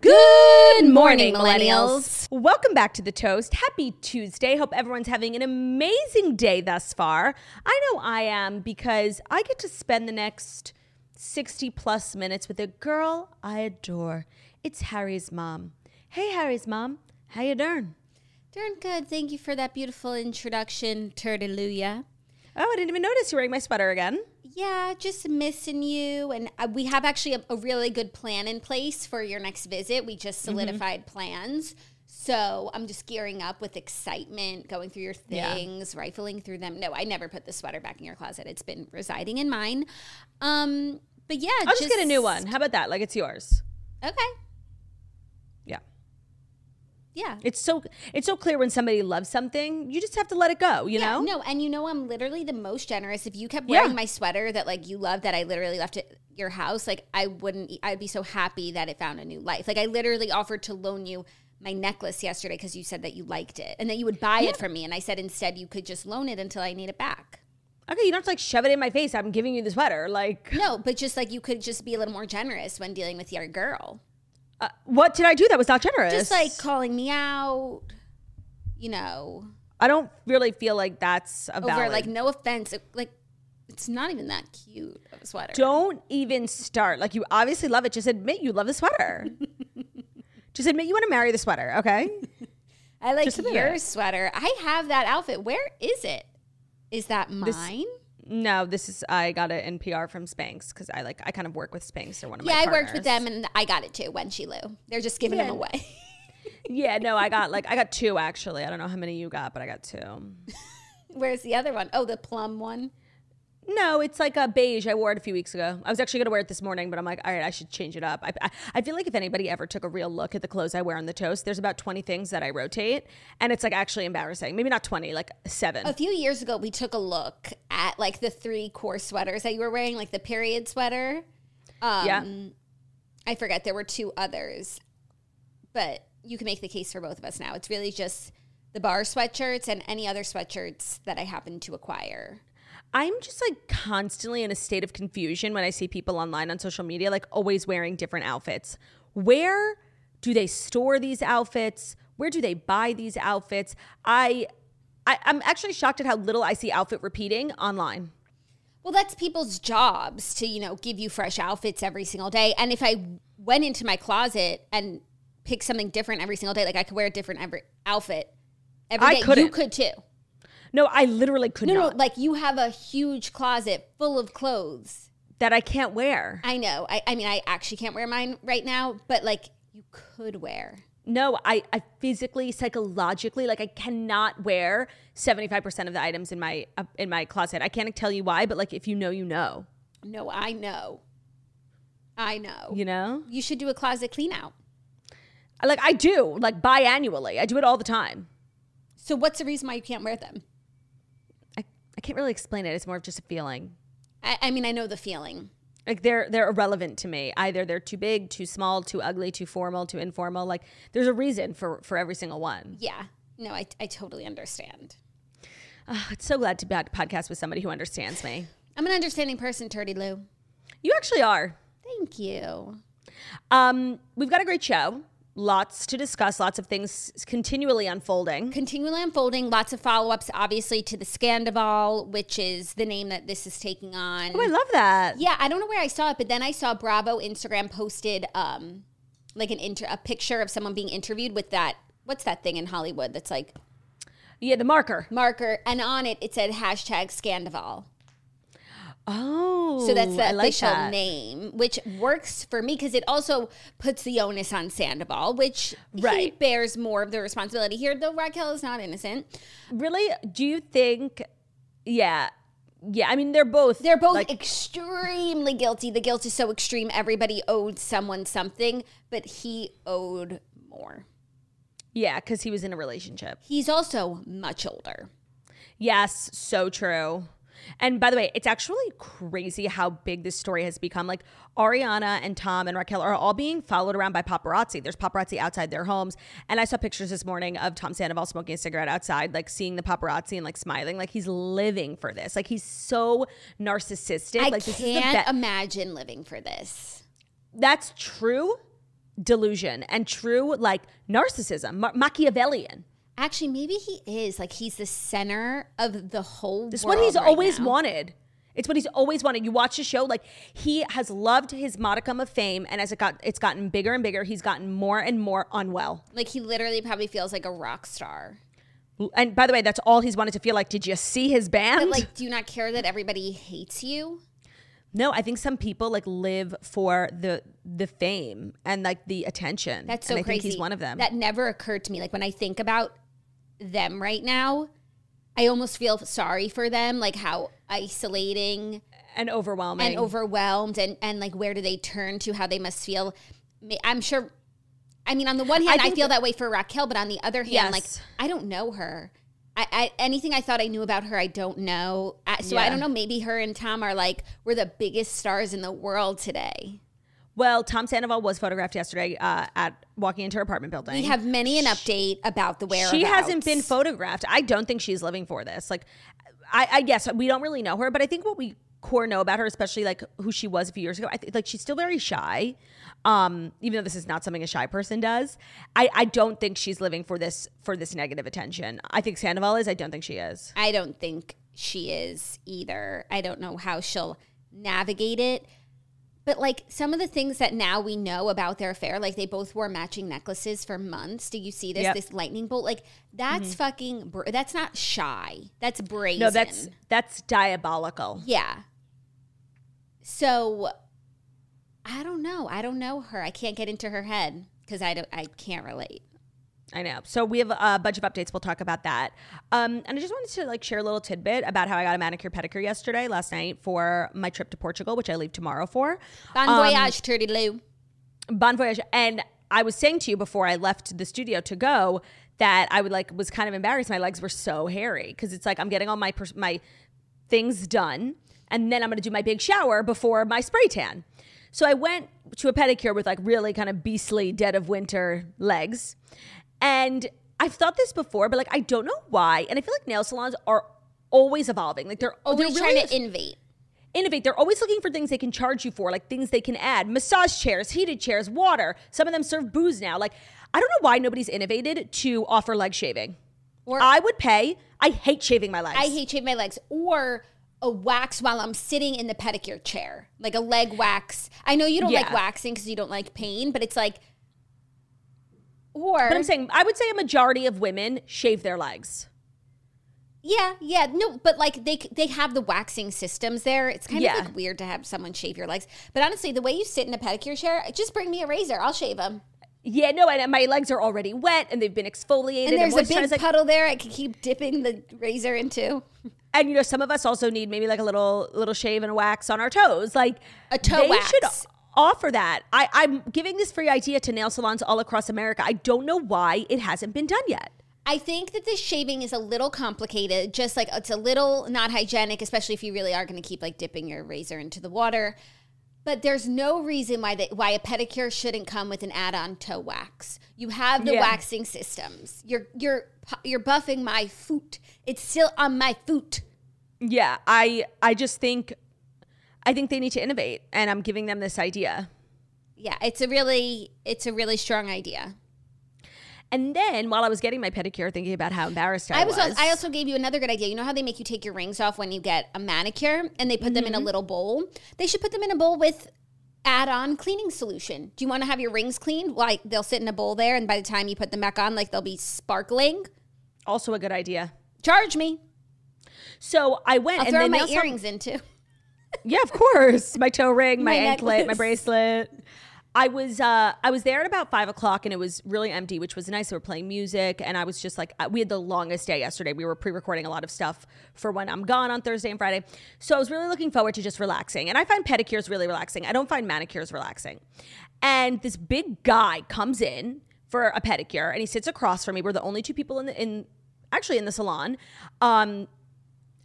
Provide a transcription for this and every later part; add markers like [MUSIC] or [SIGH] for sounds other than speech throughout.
Good morning, millennials. Welcome back to the Toast. Happy Tuesday. Hope everyone's having an amazing day thus far. I know I am because I get to spend the next 60 plus minutes with a girl I adore. It's Harry's mom. Hey, Harry's mom. How you doing? Doing good. Thank you for that beautiful introduction, Turtleluya. Oh, I didn't even notice you're wearing my sweater again. Yeah, just missing you. And uh, we have actually a, a, really good plan in place for your next visit. We just mm-hmm. solidified mm-hmm. plans. So I'm just gearing up with excitement, going through your things, yeah. rifling through them. No, I never put the sweater back in your closet. It's been residing in mine. Um, but yeah, I'll just, just get a new one. How about that? Like it's yours. Okay. Yeah. It's so it's so clear when somebody loves something, you just have to let it go, you yeah, know? No, and you know I'm literally the most generous. If you kept wearing yeah. my sweater that like you love that I literally left at your house, like I wouldn't I'd be so happy that it found a new life. Like I literally offered to loan you my necklace yesterday because you said that you liked it and that you would buy yeah. it from me and I said instead you could just loan it until I need it back. Okay, you don't have to like shove it in my face. I'm giving you the sweater. Like No, but just like you could just be a little more generous when dealing with your girl. Uh, what did I do that was not generous? Just like calling me out, you know. I don't really feel like that's a valid. Over, like, no offense. Like, it's not even that cute of a sweater. Don't even start. Like, you obviously love it. Just admit you love the sweater. [LAUGHS] Just admit you want to marry the sweater, okay? [LAUGHS] I like your it. sweater. I have that outfit. Where is it? Is that mine? This, no, this is I got it in PR from Spanx because I like I kind of work with Spanx. They're one of yeah, my Yeah, I worked with them and I got it too. When she Lou, they're just giving yeah. them away. [LAUGHS] yeah, no, I got like I got two actually. I don't know how many you got, but I got two. [LAUGHS] Where's the other one? Oh, the plum one. No, it's like a beige. I wore it a few weeks ago. I was actually going to wear it this morning, but I'm like, all right, I should change it up. I, I, I, feel like if anybody ever took a real look at the clothes I wear on the toast, there's about 20 things that I rotate. And it's like actually embarrassing. Maybe not 20, like seven. A few years ago, we took a look at like the three core sweaters that you were wearing, like the period sweater. Um, yeah. I forget. There were two others, but you can make the case for both of us now. It's really just the bar sweatshirts and any other sweatshirts that I happen to acquire. I'm just like constantly in a state of confusion when I see people online on social media, like always wearing different outfits. Where do they store these outfits? Where do they buy these outfits? I, I I'm actually shocked at how little I see outfit repeating online. Well, that's people's jobs to, you know, give you fresh outfits every single day. And if I went into my closet and picked something different every single day, like I could wear a different every outfit every day, you could too. No, I literally could no, not. No, like you have a huge closet full of clothes that I can't wear. I know. I, I mean, I actually can't wear mine right now, but like you could wear. No, I, I physically, psychologically, like I cannot wear seventy five percent of the items in my uh, in my closet. I can't tell you why, but like if you know, you know. No, I know. I know. You know, you should do a closet clean out. Like I do, like biannually. I do it all the time. So what's the reason why you can't wear them? I can't really explain it. It's more of just a feeling. I, I mean, I know the feeling. Like they're they're irrelevant to me. Either they're too big, too small, too ugly, too formal, too informal. Like there's a reason for for every single one. Yeah. No, I I totally understand. Oh, it's so glad to be on a podcast with somebody who understands me. I'm an understanding person, Turdy Lou. You actually are. Thank you. Um, we've got a great show lots to discuss, lots of things continually unfolding. continually unfolding. Lots of follow ups, obviously, to the Scandoval, which is the name that this is taking on. Oh, I love that. yeah, I don't know where I saw it, but then I saw Bravo Instagram posted um, like an inter- a picture of someone being interviewed with that. What's that thing in Hollywood that's like Yeah, the marker. marker, and on it it said hashtag Scandoval. Oh, So that's the I like official that. name, which works for me because it also puts the onus on Sandoval, which he bears more of the responsibility here. Though Raquel is not innocent. Really? Do you think? Yeah, yeah. I mean, they're both. They're both like, extremely guilty. The guilt is so extreme. Everybody owed someone something, but he owed more. yeah, because he was in a relationship. He's also much older. Yes, so true. And by the way, it's actually crazy how big this story has become. Like Ariana and Tom and Raquel are all being followed around by paparazzi. There's paparazzi outside their homes. And I saw pictures this morning of Tom Sandoval smoking a cigarette outside, like seeing the paparazzi and like smiling. Like he's living for this. Like he's so narcissistic. I like this is the can't be- imagine living for this. that's true delusion and true like narcissism, Ma- Machiavellian. Actually, maybe he is. Like he's the center of the whole. World what he's right always now. wanted. It's what he's always wanted. You watch the show, like he has loved his modicum of fame, and as it got, it's gotten bigger and bigger. He's gotten more and more unwell. Like he literally probably feels like a rock star. And by the way, that's all he's wanted to feel like. Did you see his band? But like, do you not care that everybody hates you? no, I think some people like live for the the fame and like the attention. That's so and I crazy. Think he's one of them. That never occurred to me. Like when I think about them right now, I almost feel sorry for them. Like how isolating and overwhelming. and overwhelmed, and and like where do they turn to? How they must feel. I'm sure. I mean, on the one hand, I, think feel that- that way for Raquel, but on the other hand, Yes. like I don't know her. I, I anything I thought I knew about her, I don't know. I, so I don't know. Maybe her and Tom are like we're the biggest stars in the world today. Well, Tom Sandoval was photographed yesterday uh, at walking into her apartment building. We have many an update about the whereabouts. She hasn't been photographed. I don't think she's living for this. Like, I, I guess we don't really know her, but I think what we core know about her, especially like who she was a few years ago, I think like she's still very shy. Um, even though this is not something a shy person does, I, I don't think she's living for this for this negative attention. I think Sandoval is. I don't think she is. I don't think she is either. I don't know how she'll navigate it. But like some of the things that now we know about their affair, like they both wore matching necklaces for months. Do you see this? Yep. This lightning bolt, like that's mm-hmm. fucking. Br- that's not shy. That's brazen. No, that's that's diabolical. yeah. So, I don't know. I don't know her. I can't get into her head because I don't. I can't relate. I know. So we have a bunch of updates. We'll talk about that. Um, and I just wanted to like share a little tidbit about how I got a manicure pedicure yesterday, last night for my trip to Portugal, which I leave tomorrow for. Bon Um, voyage, Turdy Lou. Bon voyage. And I was saying to you before I left the studio to go that I would like was kind of embarrassed. My legs were so hairy because it's like I'm getting all my pers- my things done, and then I'm going to do my big shower before my spray tan. So I went to a pedicure with like really kind of beastly dead of winter legs, and I've thought this before, but like I don't know why. And I feel like nail salons are always evolving. Like they're Always they're trying really to innovate. innovate. They're always looking for things they can charge you for, like things they can add massage chairs, heated chairs, water. Some of them serve booze now. Like, I don't know why nobody's innovated to offer leg shaving. Or- I would pay. I hate shaving my legs. I hate shaving my legs or a wax while I'm sitting in the pedicure chair, like a leg wax. I know you don't like waxing because you don't like pain, but it's like, or But I'm saying, I would say a majority of women shave their legs. yeah, yeah, no, but like they they have the waxing systems there. It's kind Yeah. of like weird to have someone shave your legs. But honestly, the way you sit in a pedicure chair, just bring me a razor. I'll shave them. Yeah, no, and uh, my legs are already wet and they've been exfoliated And there's a big Like, puddle there. I can keep dipping the razor into. and you know, some of us also need maybe like a little little shave and wax on our toes. Like A toe they wax. should offer that. I, I'm giving this free idea to nail salons all across America. I don't know why it hasn't been done yet. I think that this shaving is a little complicated. Just like it's a little not hygienic, especially if you really are going to keep like dipping your razor into the water. But there's no reason why the, why a pedicure shouldn't come with an add-on toe wax. You have the Yeah. waxing systems. You're you're you're buffing my foot. It's still on my foot. Yeah, I I just think I think they need to innovate and I'm giving them this idea. Yeah, it's a really it's a really strong idea. And then while I was getting my pedicure, thinking about how embarrassed I, I was. was. I also gave you another good idea. You know how they make you take your rings off when you get a manicure, and they put them in Mm-hmm. a little bowl. They should put them in a bowl with add-on cleaning solution. Do you want to have your rings cleaned? Like they'll sit in a bowl there, and by the time you put them back on, like they'll be sparkling. also a good idea. Charge me. So I went I'll and throw my earrings into. Yeah, of course. My toe ring, my, My anklet, my bracelet. I was uh, I was there at about five o'clock and it was really empty, which was nice. They were playing music and I was just like, uh, we had the longest day yesterday. We were pre-recording a lot of stuff for when I'm gone on Thursday and Friday, so I was really looking forward to just relaxing. And I find pedicures really relaxing. I don't find manicures relaxing. And this big guy comes in for a pedicure and he sits across from me. We're the only two people in the in actually in the salon. Um,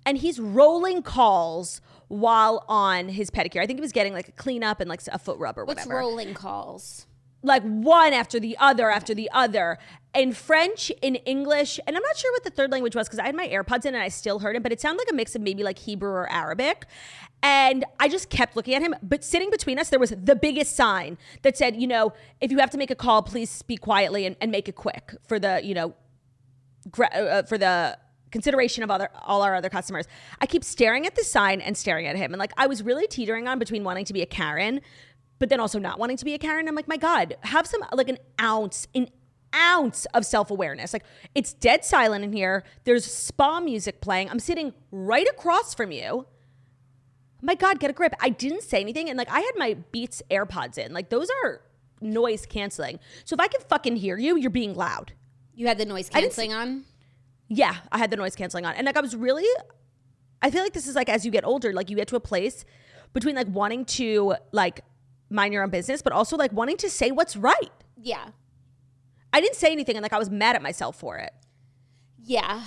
and he's rolling calls while on his pedicure. I think he was getting like a cleanup and like a foot rub or whatever. What's rolling calls? Like one after the other after the other in French, in English, and I'm not sure what the third language was because I had my AirPods in and I still heard it, but it sounded like a mix of maybe like Hebrew or Arabic. And I just kept looking at him. But sitting between us, there was the biggest sign that said, you know, if you have to make a call, please speak quietly and, and make it quick for the, you know, gra- uh, for the consideration of other all our other customers. I keep staring at the sign and staring at him, and like I was really teetering on between wanting to be a Karen, but then also not wanting to be a Karen. I'm like, my God, have some like an ounce, an ounce of self awareness. Like it's dead silent in here. There's spa music playing. I'm sitting right across from you. My God, get a grip. I didn't say anything, and like I had my Beats AirPods in. Like those are noise canceling. So if I can fucking hear you, you're being loud. You had the noise canceling on. Yeah, I had the noise canceling on. And like I was really I feel like this is like as you get older, like you get to a place between like wanting to like mind your own business, but also like wanting to say what's right. Yeah. I didn't say anything and like I was mad at myself for it. Yeah,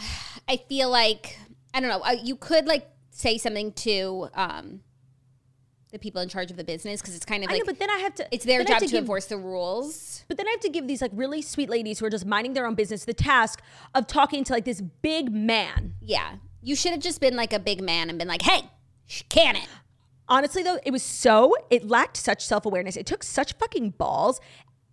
I feel like I don't know. You could like say something to um, the people in charge of the business because it's kind of I like know, but then I have to it's their I job to, give- enforce the rules. But then I have to give these like really sweet ladies who are just minding their own business the task of talking to like this big man. Yeah, you should have just been like a big man and been like, "Hey, can it?" Honestly though, it was so it lacked such self-awareness. It took such fucking balls.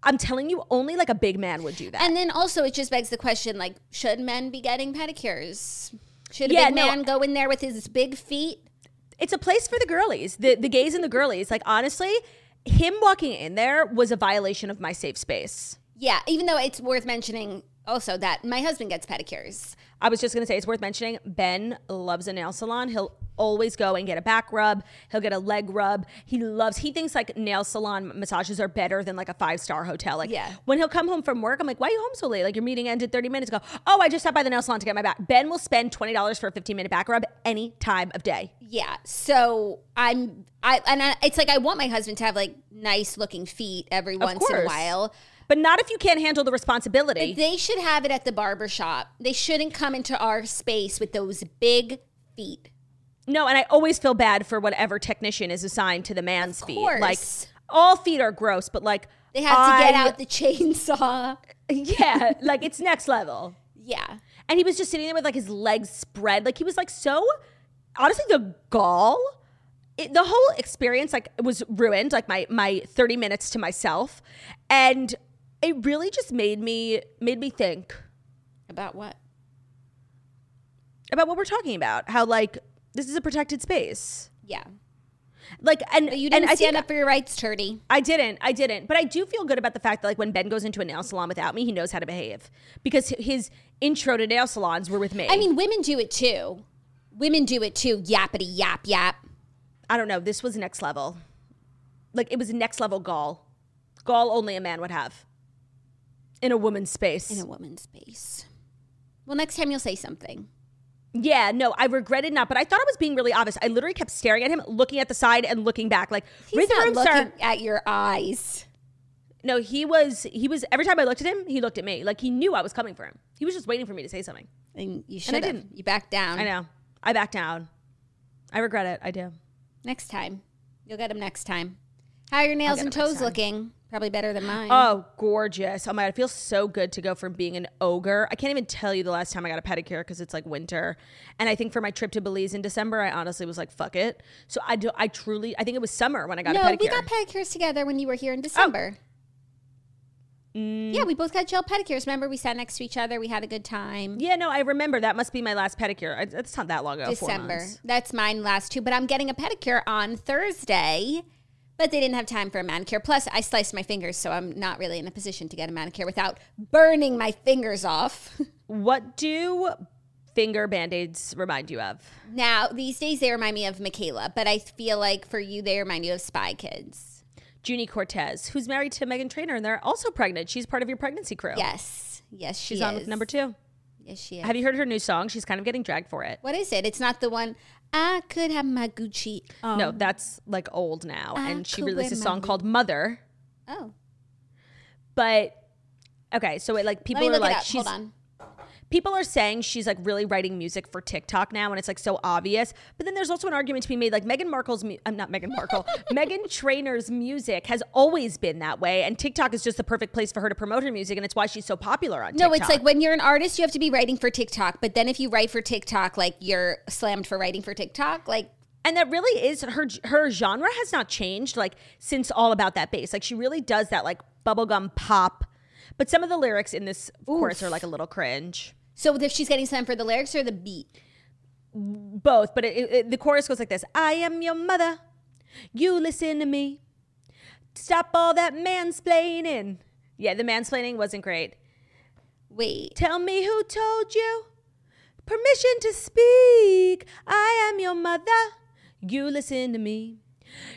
I'm telling you, only like a big man would do that. And then also, it just begs the question: like, should men be getting pedicures? Should a Yeah, big no. man go in there with his big feet? It's a place for the girlies, the the gays and the girlies. Like honestly, him walking in there was a violation of my safe space. Yeah, even though it's worth mentioning also that my husband gets pedicures. I was just gonna say it's worth mentioning. Ben loves a nail salon. He'll always go and get a back rub. He'll get a leg rub. He loves. He thinks like nail salon massages are better than like a five star hotel. Like Yeah. when he'll come home from work, I'm like, why are you home so late? Like your meeting ended 30 minutes ago. Oh, I just stopped by the nail salon to get my back. Ben will spend twenty dollars for a 15 minute back rub any time of day. Yeah. So I'm I and I, it's like I want my husband to have like nice looking feet every once in a while. But not if you can't handle the responsibility. They should have it at the barber shop. They shouldn't come into our space with those big feet. No, and I always feel bad for whatever technician is assigned to the man's feet. Like all feet are gross, but like They have to get I- out the chainsaw. [LAUGHS] Yeah, like it's next level. Yeah. And he was just sitting there with like his legs spread. Like he was like so honestly the gall it, the whole experience like was ruined like my my 30 minutes to myself and it really just made me made me think About what? about what we're talking about how like this is a protected space Yeah. like and But you didn't I stand up for your rights, Turdy. I didn't. I didn't. But I do feel good about the fact that like when Ben goes into a nail salon without me, he knows how to behave because his intro to nail salons were with me. I mean, women do it too. Women do it too. Yappity yap yap. I don't know. This was next level. Like it was next level gall. Gall only a man would have in a woman's space. In a woman's space. Well, next time you'll say something. yeah, no, I regretted not, but I thought I was being really obvious. I literally kept staring at him, looking at the side and looking back, like He's the not room, looking at your eyes. No, he was. He was. Every time I looked at him, he looked at me. Like he knew I was coming for him. He was just waiting for me to say something. And you I should have. didn't. You backed down. I know. I backed down. I regret it. I do. Next time. You'll get him next time. How are your nails and and 'em next toes looking? Probably better than mine. Oh, gorgeous. Oh my God. It feels so good to go from being an ogre. I can't even tell you the last time I got a pedicure because it's like winter. And I think for my trip to Belize in December, I honestly was like, fuck it. So I do, I truly, I think it was summer when I got no, a pedicure. we got pedicures together when you were here in December. Mm. Yeah, we both got gel pedicures. Remember, we sat next to each other. We had a good time. Yeah, no, I remember that must be my last pedicure. I- It's not that long ago. December. That's mine last two, but I'm getting a pedicure on Thursday. But they didn't have time for a manicure. Plus, I sliced my fingers, so I'm not really in a position to get a manicure without burning my fingers off. [LAUGHS] What do finger band aids remind you of? now, these days they remind me of Michaela, but I feel like for you they remind you of Spy Kids. Juni Cortez, who's married to Meghan Trainor, and they're also pregnant. She's part of your pregnancy crew. Yes, yes, she She's is. on with number two. Yes, she is. Have you heard her new song? She's kind of getting dragged for it. what is it? It's not the one. I could have my Gucci. On. no, that's like old now. I and she released a song called Mother. Oh, But okay, so it like people are like she's Hold on. People are saying she's like really writing music for TikTok now, and it's like so obvious. But then there's also an argument to be made like Meghan Markle's, mu- I'm not Meghan Markle, [LAUGHS] Meghan Trainor's music has always been that way, and TikTok is just the perfect place for her to promote her music, and it's why she's so popular on TikTok. No, TikTok. it's like when you're an artist, you have to be writing for TikTok. But then if you write for TikTok, like you're slammed for writing for TikTok. Like, and that really is her her genre has not changed like since all about that bass. Like she really does that like bubblegum pop. But some of the lyrics in this chorus are like a little cringe. So if she's getting slammed for the lyrics or the beat. both, but it, it, the chorus goes like this I am your mother. You listen to me. Stop all that mansplaining. Yeah, the mansplaining wasn't great. Wait, Tell me who told you. Permission to speak. I am your mother. You listen to me.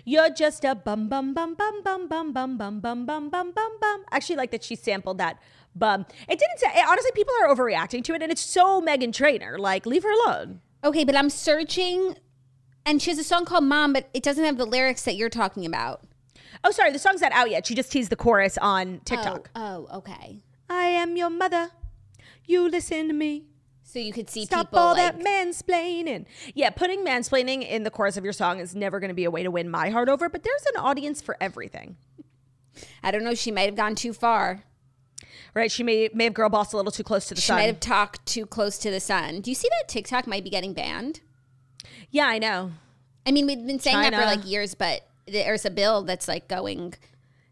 You're just a bum bum bum bum bum bum bum bum bum bum bum bum bum. Actually, like that she sampled that bum. It didn't say. Honestly, people are overreacting to it, and it's so Meghan Trainor. Like, leave her alone. okay, but I'm searching, and she has a song called "Mom," but it doesn't have the lyrics that you're talking about. Oh, sorry, the song's not out yet. She just teased the chorus on TikTok. Oh, oh, okay. I am your mother. You listen to me. So you could see Stop people all like that mansplaining. Yeah, putting mansplaining in the chorus of your song is never going to be a way to win my heart over, but there's an audience for everything. I don't know. She might have gone too far. Right? She may may have girl bossed a little too close to the She sun. She might have talked too close to the sun. Do you see that TikTok might be getting banned? yeah, I know. I mean, we've been saying that for like years, but there's a bill that's like going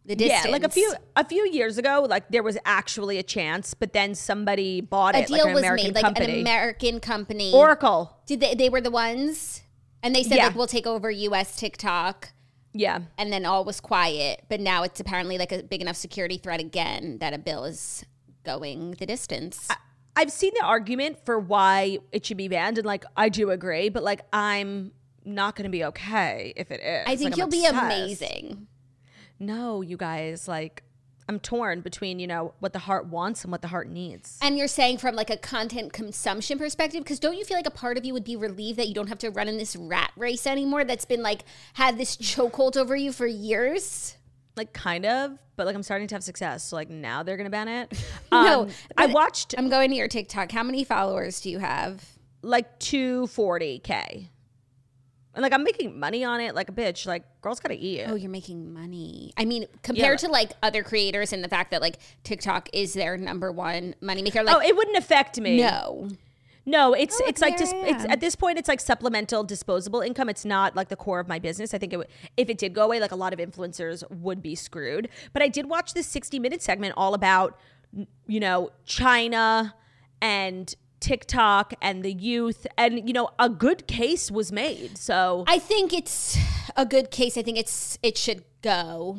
the distance. Yeah, like a few a few years ago, like there was actually a chance, but then somebody bought a it, deal like an was American made, like company. an American company. Oracle. Did they? They were the ones, and they said Yeah. like we'll take over U.S. TikTok, Yeah. and then all was quiet. But now it's apparently like a big enough security threat again that a bill is going the distance. I've seen the argument for why it should be banned, and like I do agree, but like I'm not going to be okay if it is. I think Like, you'll be amazing. No, you guys, like I'm torn between you know what the heart wants and what the heart needs. And you're saying from like a content consumption perspective, because don't you feel like a part of you would be relieved that you don't have to run in this rat race anymore? That's been like had this chokehold over you for years. Like kind of, but like I'm starting to have success. So like now they're going to ban it. [LAUGHS] No, Um, I watched I'm going to your TikTok. How many followers do you have? like 240k. And like I'm making money on it like a bitch. Like girls got to eat. Oh, you're making money. I mean, compared to like other creators and the fact that like TikTok is their number one moneymaker, like oh, it wouldn't affect me. no. No, it's Oh, it's like I it's at this point it's like supplemental disposable income. It's not like the core of my business. I think it would, if it did go away, like a lot of influencers would be screwed. But I did watch this 60 minute segment all about you know China and TikTok and the youth and you know a good case was made. So I think it's a good case. I think it's it should go.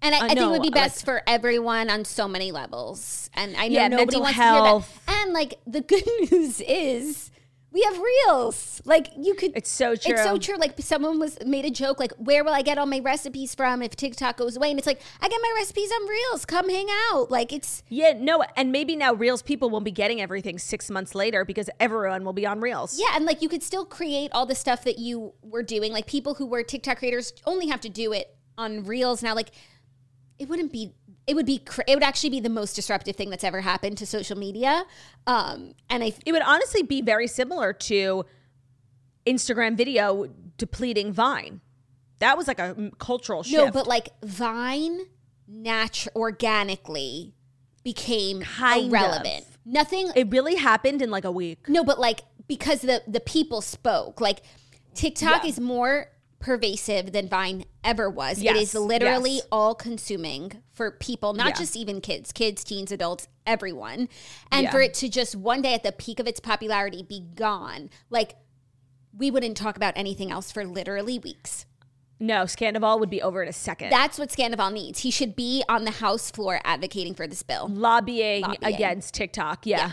And I, I I, think it would be like- best for everyone on so many levels. And I know Yeah, nobody wants health. to hear that. And like the good [LAUGHS] news is we have reels. Like you could It's so true. It's so true. Like someone was made a joke like where will I get all my recipes from if TikTok goes away? And it's like I get my recipes on Reels. Come hang out. Like it's yeah, no, and maybe now Reels people won't be getting everything six months later because everyone will be on Reels. Yeah, and like you could still create all the stuff that you were doing. Like people who were TikTok creators only have to do it on Reels now. Like it wouldn't be. It would be. Cra- it would actually be the most disruptive thing that's ever happened to social media. Um, and I. it would honestly be very similar to Instagram video depleting Vine. That was like a cultural shift. No, but like Vine, natu- organically became Kind irrelevant. of. Nothing. it really happened in like a week. no, but like because the the people spoke. Like TikTok Yeah. is more pervasive than Vine ever was. Yes, it is literally yes. all consuming for people, not Yeah. just even kids, kids, teens, adults, everyone. And Yeah. for it to just one day at the peak of its popularity be gone, like we wouldn't talk about anything else for literally weeks. No, Scandoval would be over in a second. That's what Scandoval needs. He should be on the House floor advocating for this bill. lobbying, Lobbying. against TikTok. Yeah.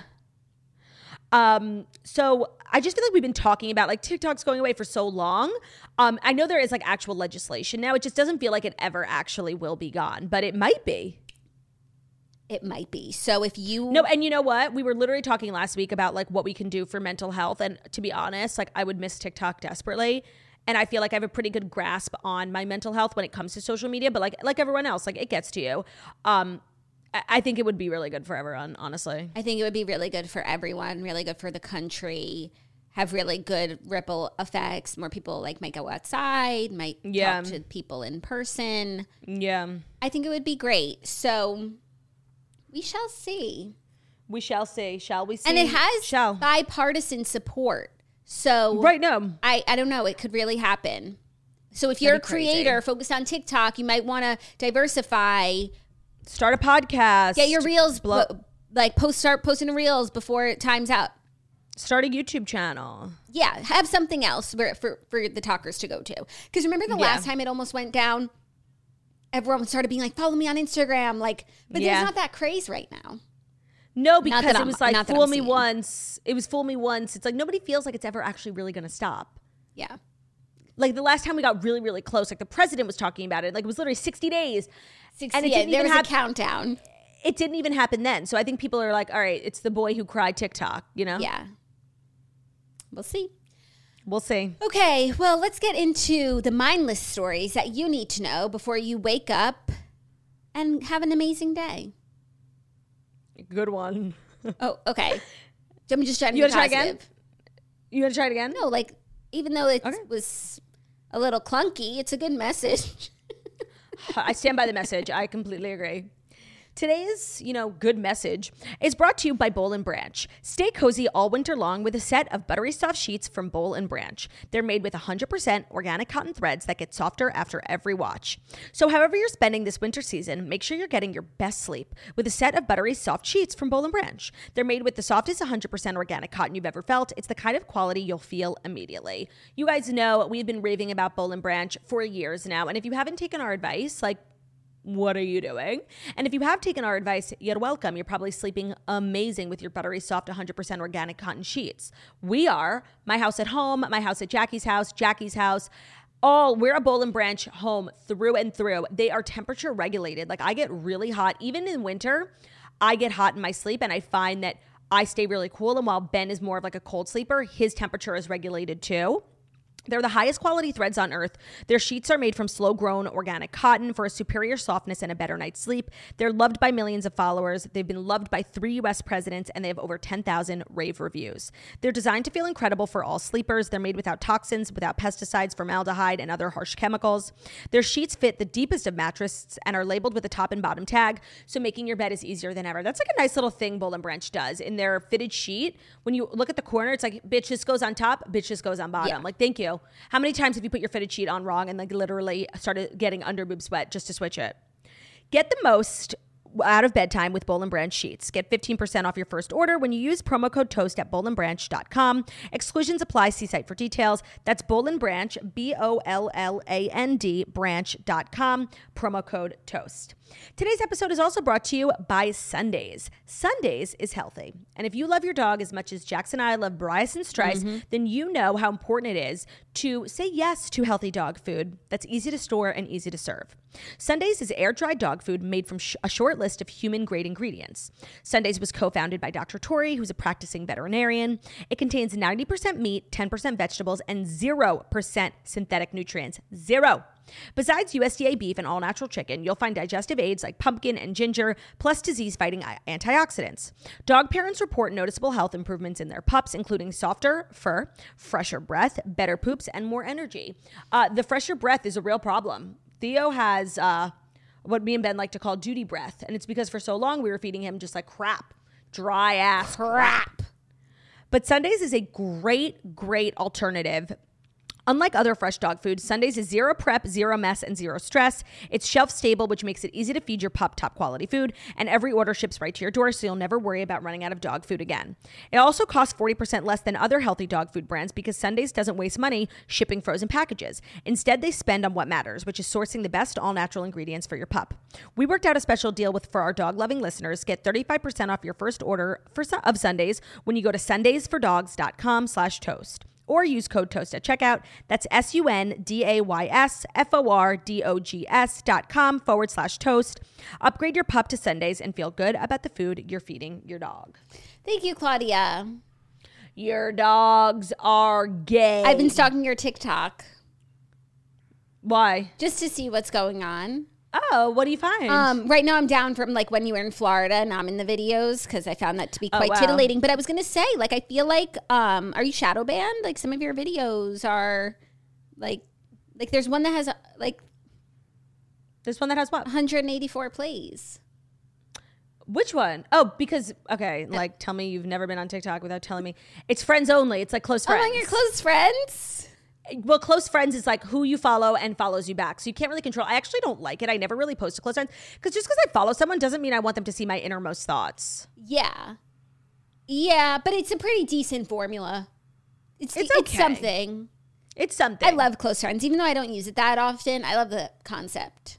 Um, so I just feel like we've been talking about like TikTok's going away for so long. Um, I know there is like actual legislation now. It just doesn't feel like it ever actually will be gone, but it might be. It might be. So if you No, and you know what? We were literally talking last week about like what we can do for mental health. And to be honest, like I would miss TikTok desperately. And I feel like I have a pretty good grasp on my mental health when it comes to social media. But like like everyone else, like it gets to you. Um, I, think it would be really good for everyone, honestly. I think it would be really good for everyone, really good for the country, have really good ripple effects. More people like might go outside, might Yeah. talk to people in person. Yeah. I think it would be great. So we shall see. We shall see. Shall we see? And it has shall. bipartisan support. So Right, now. I, I don't know, it could really happen. So if you're a That'd crazy. creator focused on TikTok, you might want to diversify. Start a podcast. Get your reels like post start posting reels before it time's out. Start a YouTube channel. yeah, have something else for for, for the talkers to go to. Because remember the Yeah. last time it almost went down, everyone started being like, "Follow me on Instagram," like, but Yeah. there's not that craze right now. No, because it I'm- was like fool me seeing. once. It was fool me once. It's like nobody feels like it's ever actually really going to stop. Yeah, Like the last time we got really, really close, like the president was talking about it. Like it was literally 60 days. sixty. And it didn't there even was have- a countdown. It didn't even happen then. So I think people are like, all right, it's the boy who cried TikTok, you know? Yeah, we'll see. We'll see. Okay, well, let's get into the mindless stories that you need to know before you wake up and have an amazing day. Good one. Oh, okay. [LAUGHS] I'm just trying to You be wanna try again? You want to try it again? No, like even though it Okay. was a little clunky, it's a good message. I stand by the message. I completely agree. Today's, you know, good message is brought to you by Bowl and Branch. Stay cozy all winter long with a set of buttery soft sheets from Bowl and Branch. They're made with 100% organic cotton threads that get softer after every watch. So, however you're spending this winter season, make sure you're getting your best sleep with a set of buttery soft sheets from Bowl and Branch. They're made with the softest 100% organic cotton you've ever felt. It's the kind of quality you'll feel immediately. You guys know we've been raving about Bowl and Branch for years now, and if you haven't taken our advice, like what are you doing? And if you have taken our advice, you're welcome. You're probably sleeping amazing with your buttery soft 100% organic cotton sheets. We are my house at home, my house at Jackie's house, Jackie's house. All we're a bowl and branch home through and through. They are temperature regulated. Like I get really hot, even in winter. I get hot in my sleep, and I find that I stay really cool. And while Ben is more of like a cold sleeper, his temperature is regulated too. They're the highest quality threads on earth. Their sheets are made from slow grown organic cotton for a superior softness and a better night's sleep. They're loved by millions of followers. They've been loved by three US presidents and they have over 10,000 rave reviews. They're designed to feel incredible for all sleepers. They're made without toxins, without pesticides, formaldehyde, and other harsh chemicals. Their sheets fit the deepest of mattresses and are labeled with a top and bottom tag, so making your bed is easier than ever. That's like a nice little thing Bowl and Branch does in their fitted sheet. When you look at the corner, it's like, bitch, this goes on top, bitch, this goes on bottom. Yeah. Like, thank you. How many times have you put your fitted sheet on wrong and like literally started getting under boob sweat just to switch it? Get the most out of bedtime with Bowl and Branch sheets. Get 15% off your first order when you use promo code TOAST at bowlandbranch.com. Exclusions apply. See site for details. That's Bowl and Branch, B O L L A N D, branch.com, promo code TOAST. Today's episode is also brought to you by Sundays. Sundays is healthy. And if you love your dog as much as Jackson and I love Bryce and Strice, mm-hmm. then you know how important it is to say yes to healthy dog food that's easy to store and easy to serve. Sundays is air dried dog food made from sh- a short list of human grade ingredients. Sundays was co founded by Dr. Tori, who's a practicing veterinarian. It contains 90% meat, 10% vegetables, and 0% synthetic nutrients. Zero. Besides USDA beef and all natural chicken, you'll find digestive aids like pumpkin and ginger, plus disease fighting antioxidants. Dog parents report noticeable health improvements in their pups, including softer fur, fresher breath, better poops, and more energy. Uh, the fresher breath is a real problem. Theo has uh, what me and Ben like to call duty breath, and it's because for so long we were feeding him just like crap, dry ass crap. But Sundays is a great, great alternative Unlike other fresh dog food, Sundays is zero prep, zero mess, and zero stress. It's shelf stable, which makes it easy to feed your pup top quality food, and every order ships right to your door, so you'll never worry about running out of dog food again. It also costs 40% less than other healthy dog food brands because Sundays doesn't waste money shipping frozen packages. Instead, they spend on what matters, which is sourcing the best all natural ingredients for your pup. We worked out a special deal with for our dog loving listeners. Get 35% off your first order for, of Sundays when you go to sundaysfordogs.com slash toast or use code toast at checkout. That's S U N D A Y S F O R D O G S dot com forward slash toast. Upgrade your pup to Sundays and feel good about the food you're feeding your dog. Thank you, Claudia. Your dogs are gay. I've been stalking your TikTok Why? just to see what's going on. Oh, what do you find? Um, right now I'm down from like when you were in Florida and I'm in the videos because I found that to be Oh, quite wow. titillating. But I was gonna say, like, I feel like, um, are you shadow banned? Like some of your videos are, like, like there's one that has uh, like there's one that has what? 184 plays. Which one? Oh, because okay, like tell me you've never been on TikTok without telling me. It's friends only. It's like close friends. Among your close friends. Well, close friends is like who you follow and follows you back. So you can't really control. I actually don't like it. I never really post to close friends because just because I follow someone doesn't mean I want them to see my innermost thoughts. Yeah, yeah, but it's a pretty decent formula. It's It's it's, something. It's something. I love close friends, even though I don't use it that often. I love the concept.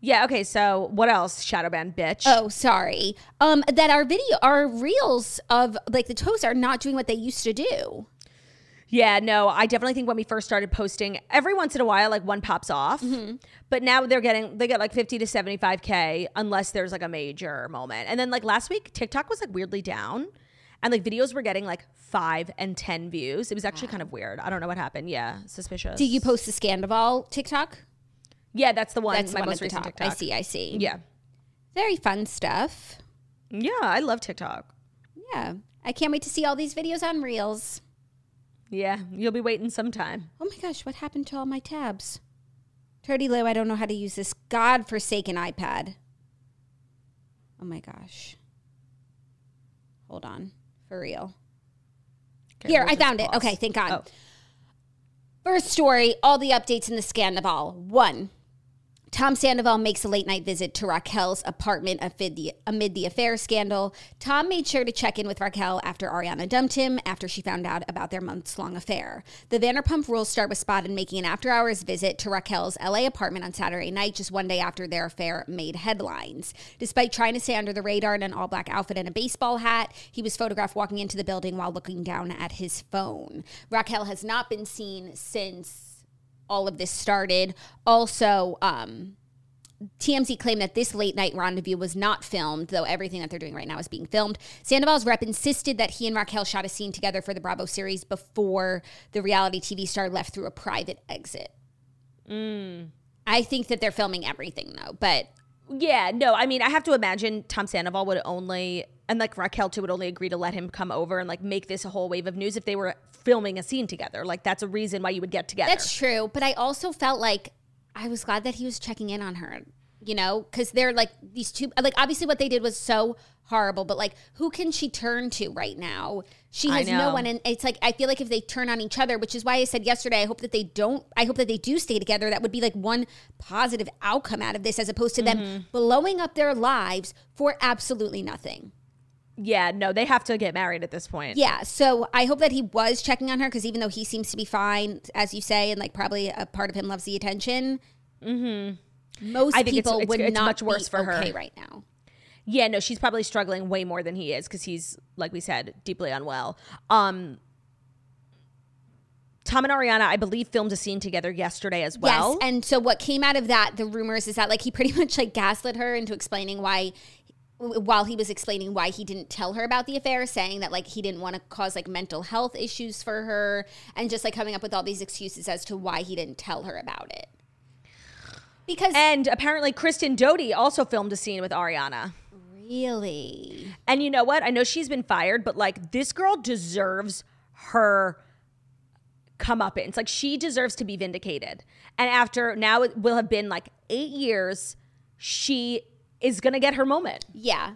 Yeah. Okay. So what else? Shadowban, bitch. Oh, sorry. Um, that our video, our reels of like the toes are not doing what they used to do. Yeah, no, I definitely think when we first started posting, every once in a while, like one pops off. Mm-hmm. But now they're getting, they get like 50 to 75K unless there's like a major moment. And then like last week, TikTok was like weirdly down and like videos were getting like five and 10 views. It was actually kind of weird. I don't know what happened. Yeah, suspicious. Did you post the Scandoval TikTok? Yeah, that's the one. That's my one most recent top. TikTok. I see. I see. Yeah. Very fun stuff. Yeah, I love TikTok. Yeah. I can't wait to see all these videos on Reels. Yeah, you'll be waiting some time. Oh my gosh, what happened to all my tabs? Turdy Lou, I don't know how to use this godforsaken iPad. Oh my gosh. Hold on. For real. Okay, Here, we'll I found it. Okay, thank God. Oh. First story, all the updates in the Scandoval. One, Tom Sandoval makes a late night visit to Raquel's apartment amid the, amid the affair scandal. Tom made sure to check in with Raquel after Ariana dumped him after she found out about their months long affair. The Vanderpump Rules star was spotted making an after hours visit to Raquel's LA apartment on Saturday night, just one day after their affair made headlines. Despite trying to stay under the radar in an all black outfit and a baseball hat, he was photographed walking into the building while looking down at his phone. Raquel has not been seen since all of this started. Also, um, TMZ claimed that this late night rendezvous was not filmed, though everything that they're doing right now is being filmed. Sandoval's rep insisted that he and Raquel shot a scene together for the Bravo series before the reality TV star left through a private exit. I think that they're filming everything though, but Yeah, no, I mean, I have to imagine Tom Sandoval would only, and like Raquel too, would only agree to let him come over and like make this a whole wave of news if they were filming a scene together. Like, that's a reason why you would get together. That's true, but I also felt like I was glad that he was checking in on her, you know, because they're like these two, like obviously what they did was so horrible, but like who can she turn to right now? She has no one, and it's like I feel like if they turn on each other, which is why I said yesterday, I hope that they don't. I hope that they do stay together. That would be like one positive outcome out of this, as opposed to Mm-hmm. them blowing up their lives for absolutely nothing. Yeah, no, they have to get married at this point. Yeah, so I hope that he was checking on her because even though he seems to be fine, as you say, and like probably a part of him loves the attention. Most I think it's- people it's- would it's not much worse be for her. okay right now. Yeah, no, she's probably struggling way more than he is because he's, like we said, deeply unwell. Um, Tom and Ariana, I believe, filmed a scene together yesterday as well. yes, and so what came out of that, the rumors is that like he pretty [LAUGHS] much like gaslit her into explaining why. While he was explaining why he didn't tell her about the affair, saying that like he didn't want to cause like mental health issues for her, and just like coming up with all these excuses as to why he didn't tell her about it. Because and apparently, Kristen Doute also filmed a scene with Ariana. really, And you know what? I know she's been fired, but like this girl deserves her come up It's like she deserves to be vindicated. And after now it will have been like eight years, she is gonna get her moment. yeah.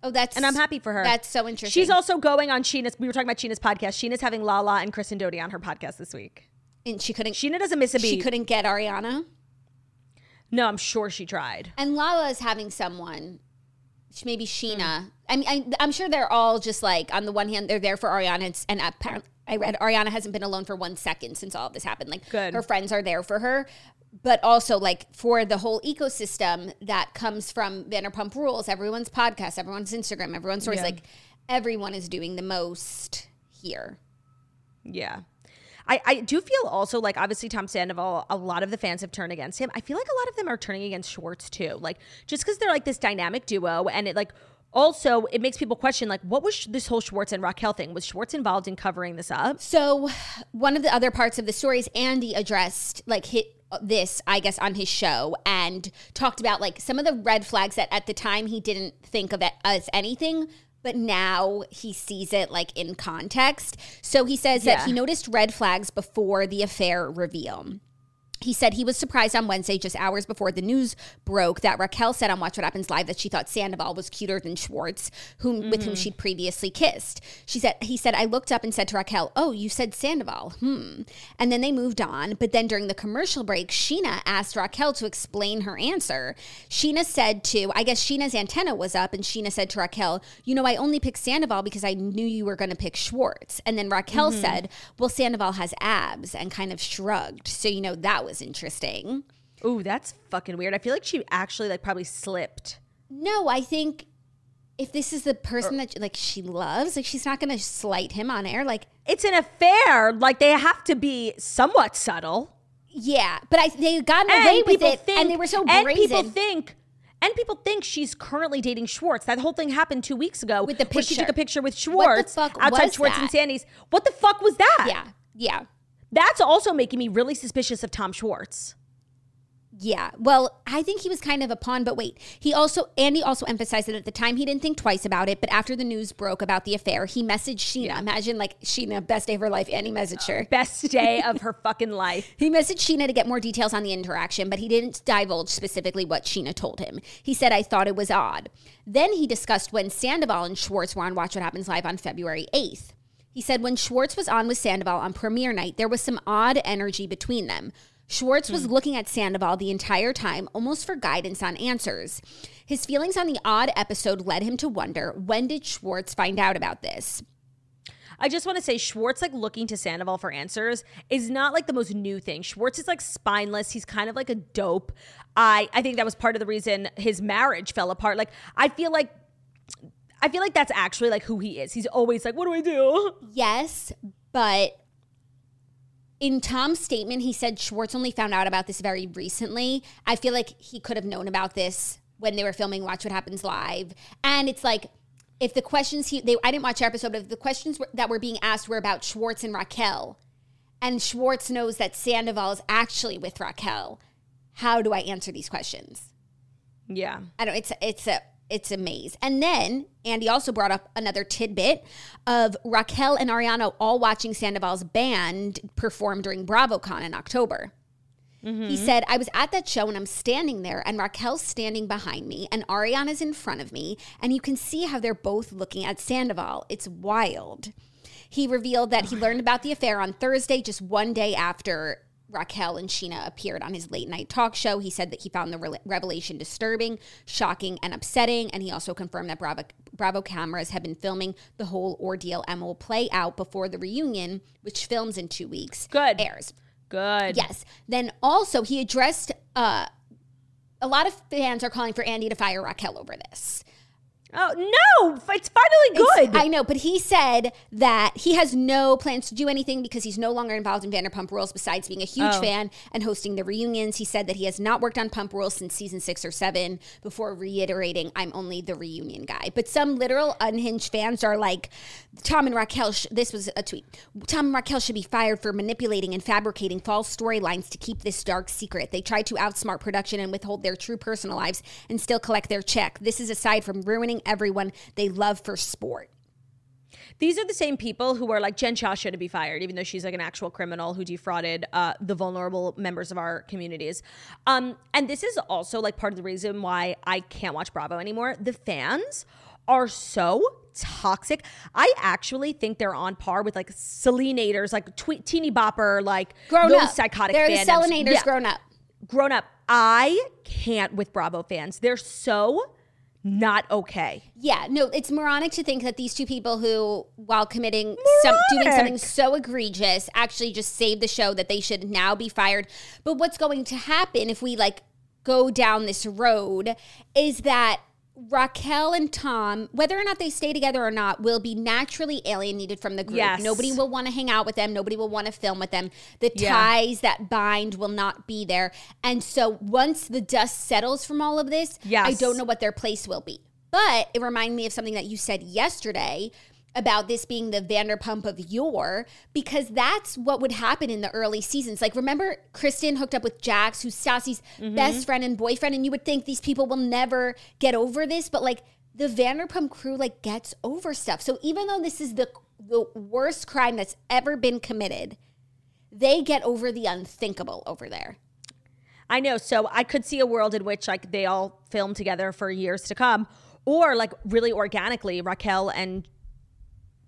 Oh, that's And I'm happy for her. That's so interesting. She's also going on Scheana's. We were talking about Scheana's podcast. Scheana's having Lala and Kristen Doute on her podcast this week. and she couldn't. Scheana doesn't miss a beat. she couldn't get Ariana. No, I'm sure she tried. And Lala is having someone, maybe Scheana. Hmm. I mean, I, I'm sure they're all just like on the one hand they're there for Ariana, and, and apparently I read Ariana hasn't been alone for one second since all of this happened. Like, Good. her friends are there for her, but also like for the whole ecosystem that comes from Vanderpump Rules, everyone's podcast, everyone's Instagram, everyone's stories. Yeah. Like, everyone is doing the most here. Yeah. I, I do feel also like obviously Tom Sandoval, a lot of the fans have turned against him. I feel like a lot of them are turning against Schwartz too. Like just because they're like this dynamic duo and it like also it makes people question like what was this whole Schwartz and Raquel thing? Was Schwartz involved in covering this up? So, one of the other parts of the story is Andy addressed like hit this, I guess, on his show and talked about like some of the red flags that at the time he didn't think of it as anything. But now he sees it like in context. So he says Yeah. that he noticed red flags before the affair reveal. He said he was surprised on Wednesday, just hours before the news broke, that Raquel said on Watch What Happens Live that she thought Sandoval was cuter than Schwartz, whom with whom she'd previously kissed. She said he said I looked up and said to Raquel, "Oh, you said Sandoval." Hmm. And then they moved on. But then during the commercial break, Scheana asked Raquel to explain her answer. Scheana said to, I guess Scheana's antenna was up, and Scheana said to Raquel, "You know, I only picked Sandoval because I knew you were going to pick Schwartz." And then Raquel said, "Well, Sandoval has abs," and kind of shrugged. So you know that was interesting. Ooh, that's fucking weird. I feel like she actually like probably slipped. No, I think if this is the person that like she loves, like she's not going to slight him on air. Like, It's an affair. Like they have to be somewhat subtle. yeah, but I they got away with it, and they were so and brazen. people think and people think she's currently dating Schwartz. That whole thing happened two weeks ago. With the where she took a picture with What the Schwartz fuck outside was Schwartz and? Sandy's. What the fuck was that? yeah, yeah, That's also making me really suspicious of Tom Schwartz. yeah. Well, I think he was kind of a pawn, but wait, he also Andy also emphasized that at the time he didn't think twice about it, but after the news broke about the affair, he messaged Scheana. Imagine like Scheana, best day of her life. Andy messaged her. Uh, best day of her [LAUGHS] fucking life. He messaged Scheana to get more details on the interaction, but he didn't divulge specifically what Scheana told him. He said, I thought it was odd. Then he discussed when Sandoval and Schwartz were on Watch What Happens Live on February 8th. He said when Schwartz was on with Sandoval on premiere night, there was some odd energy between them. Schwartz was hmm. looking at Sandoval the entire time, almost for guidance on answers. His feelings on the odd episode led him to wonder when did Schwartz find out about this? I just want to say Schwartz like looking to Sandoval for answers is not like the most new thing. Schwartz is like spineless. He's kind of like a dope. I I think that was part of the reason his marriage fell apart. Like I feel like I feel like that's actually like who he is. He's always like, "What do I do?" [LAUGHS] Yes, but in Tom's statement, he said Schwartz only found out about this very recently. I feel like he could have known about this when they were filming Watch What Happens Live. And it's like, if the questions he, they, I didn't watch the episode, but if the questions were, that were being asked were about Schwartz and Raquel, and Schwartz knows that Sandoval is actually with Raquel, how do I answer these questions? Yeah. I don't. It's it's a it's a maze. And then Andy also brought up another tidbit of Raquel and Ariana all watching Sandoval's band perform during BravoCon in October. He mm-hmm. said, I was at that show and I'm standing there, and Raquel's standing behind me, and Ariana's in front of me, and you can see how they're both looking at Sandoval. It's wild. He revealed that he oh learned about the affair on Thursday, just one day after Raquel and Scheana appeared on his late night talk show. He said that he found the re- revelation disturbing, shocking, and upsetting. And he also confirmed that Bravo, Bravo cameras have been filming the whole ordeal and will play out before the reunion, which films in two weeks, Good. airs. Good. Yes. Then also he addressed uh a lot of fans are calling for Andy to fire Raquel over this. Oh no! It's finally good. I know, but he said that he has no plans to do anything because he's no longer involved in Vanderpump Rules besides being a huge Oh. fan and hosting the reunions. He said that he has not worked on Pump Rules since season six or seven before reiterating, I'm only the reunion guy. But some literal unhinged fans are like, Tom and Raquel, sh- this was a tweet, Tom and Raquel should be fired for manipulating and fabricating false storylines to keep this dark secret. They tried to outsmart production and withhold their true personal lives and still collect their check. This is aside from ruining everyone they love for sport. These are the same people who are like Jen Shah shouldn't be fired, even though she's like an actual criminal who defrauded uh, the vulnerable members of our communities. Um, and this is also like part of the reason why I can't watch Bravo anymore. The fans are so toxic. I actually think they're on par with like Selenators, like teeny bopper, like Grown those up. psychotic They're fandoms. the Selenators Yeah. grown up. grown up. I can't with Bravo fans. They're so not okay. Yeah, no, it's moronic to think that these two people who, while committing some, doing something so egregious, actually just saved the show that they should now be fired. But what's going to happen if we like go down this road is that Raquel and Tom, whether or not they stay together or not, will be naturally alienated from the group. Yes. Nobody will want to hang out with them. Nobody will want to film with them. The Yeah. ties that bind will not be there. And so once the dust settles from all of this, I don't know what their place will be. But it reminded me of something that you said yesterday about this being the Vanderpump of yore, because that's what would happen in the early seasons. Like, remember Kristen hooked up with Jax, who's Stassi's Mm-hmm. best friend and boyfriend, and you would think these people will never get over this, but like the Vanderpump crew like gets over stuff. So even though this is the the worst crime that's ever been committed, they get over the unthinkable over there. I know. So I could see a world in which like they all film together for years to come, or like really organically, Raquel and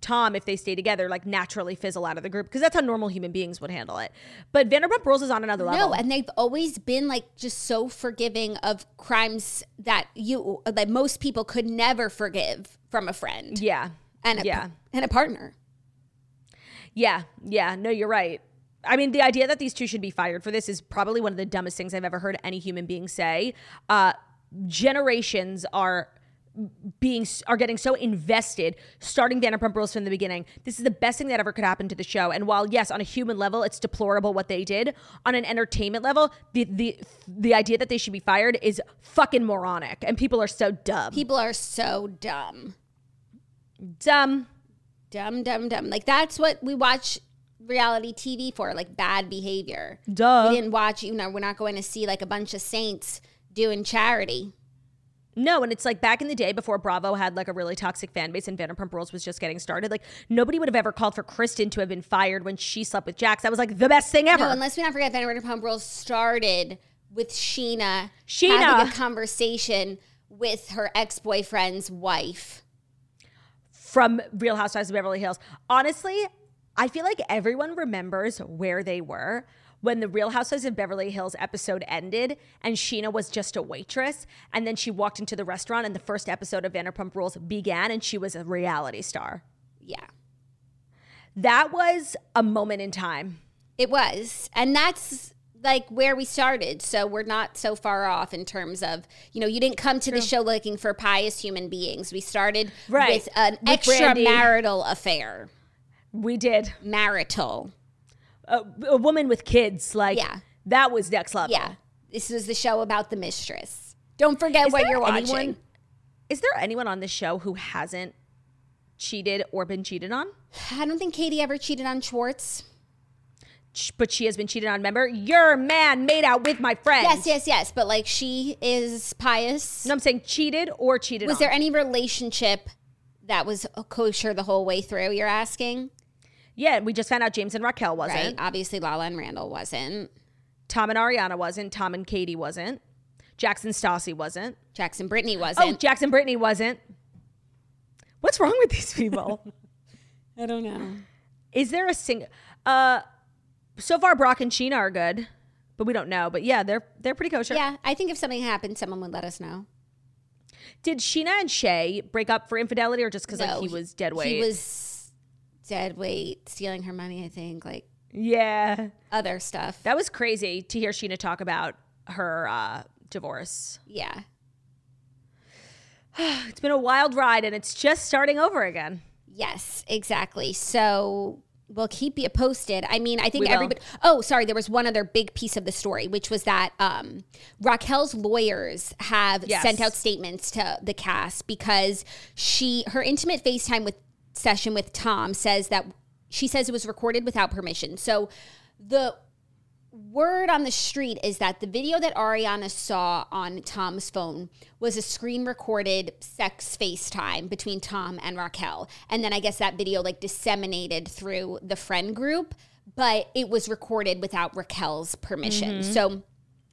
Tom, if they stay together, like naturally fizzle out of the group because that's how normal human beings would handle it. But Vanderpump Rules is on another level. No, and they've always been like just so forgiving of crimes that you that most people could never forgive from a friend yeah, and a, yeah. and a partner. Yeah, yeah, no, you're right. I mean, the idea that these two should be fired for this is probably one of the dumbest things I've ever heard any human being say. Uh, generations are being are getting so invested starting Vanderpump Rules from the beginning. This is the best thing that ever could happen to the show. And while yes, on a human level, it's deplorable what they did, on an entertainment level, the the the idea that they should be fired is fucking moronic. And people are so dumb, People are so dumb, dumb. dumb, dumb, dumb. Like that's what we watch reality TV for, like bad behavior. Duh. We didn't watch. You know, we're not going to see like a bunch of saints doing charity. No, and it's like back in the day before Bravo had like a really toxic fan base and Vanderpump Rules was just getting started. Like nobody would have ever called for Kristen to have been fired when she slept with Jax. That was like the best thing ever. No, unless we not forget Vanderpump Rules started with Scheana, Scheana. having a conversation with her ex boyfriend's wife. from Real Housewives of Beverly Hills. Honestly, I feel like everyone remembers where they were when the Real Housewives of Beverly Hills episode ended and Scheana was just a waitress. And then she walked into the restaurant and the first episode of Vanderpump Rules began and she was a reality star. Yeah. That was a moment in time. It was. And that's like where we started. So we're not so far off in terms of, you know, you didn't come to the show looking for pious human beings. We started Right. with an extramarital affair. We did. Marital. A, a woman with kids, like, Yeah. that was next level. Yeah. This is the show about the mistress. Don't forget Is what you're watching. anyone- Is there anyone on this show who hasn't cheated or been cheated on? I don't think Katie ever cheated on Schwartz. But she has been cheated on. Remember, your man made out with my friend. Yes, yes, yes. But like she is pious. No, I'm saying cheated or cheated was on. there any relationship that was kosher the whole way through? You're asking, yeah, we just found out James and Raquel wasn't. right? Obviously, Lala and Randall wasn't. Tom and Ariana wasn't. Tom and Katie wasn't. Jackson Stassi wasn't. Jackson Brittany Oh, wasn't. Oh, Jackson Brittany wasn't. What's wrong with these people? [LAUGHS] I don't know. Is there a single? Uh, so far Brock and Scheana are good, but we don't know. But yeah, they're they're pretty kosher. Yeah, I think if something happened, someone would let us know. Did Scheana and Shay break up for infidelity or just because like he was dead weight? He was dead weight, stealing her money. I think like Yeah, other stuff. that was crazy to hear Scheana talk about her uh, divorce. yeah. [SIGHS] It's been a wild ride, and it's just starting over again. Yes, exactly. So we'll keep you posted. I mean, I think everybody. Oh, sorry. There was one other big piece of the story, which was that um, Raquel's lawyers have Yes. sent out statements to the cast because she her intimate FaceTime with session with Tom says that she says it was recorded without permission. So the word on the street is that the video that Ariana saw on Tom's phone was a screen recorded sex FaceTime between Tom and Raquel. And then I guess that video like disseminated through the friend group, but it was recorded without Raquel's permission. Mm-hmm. So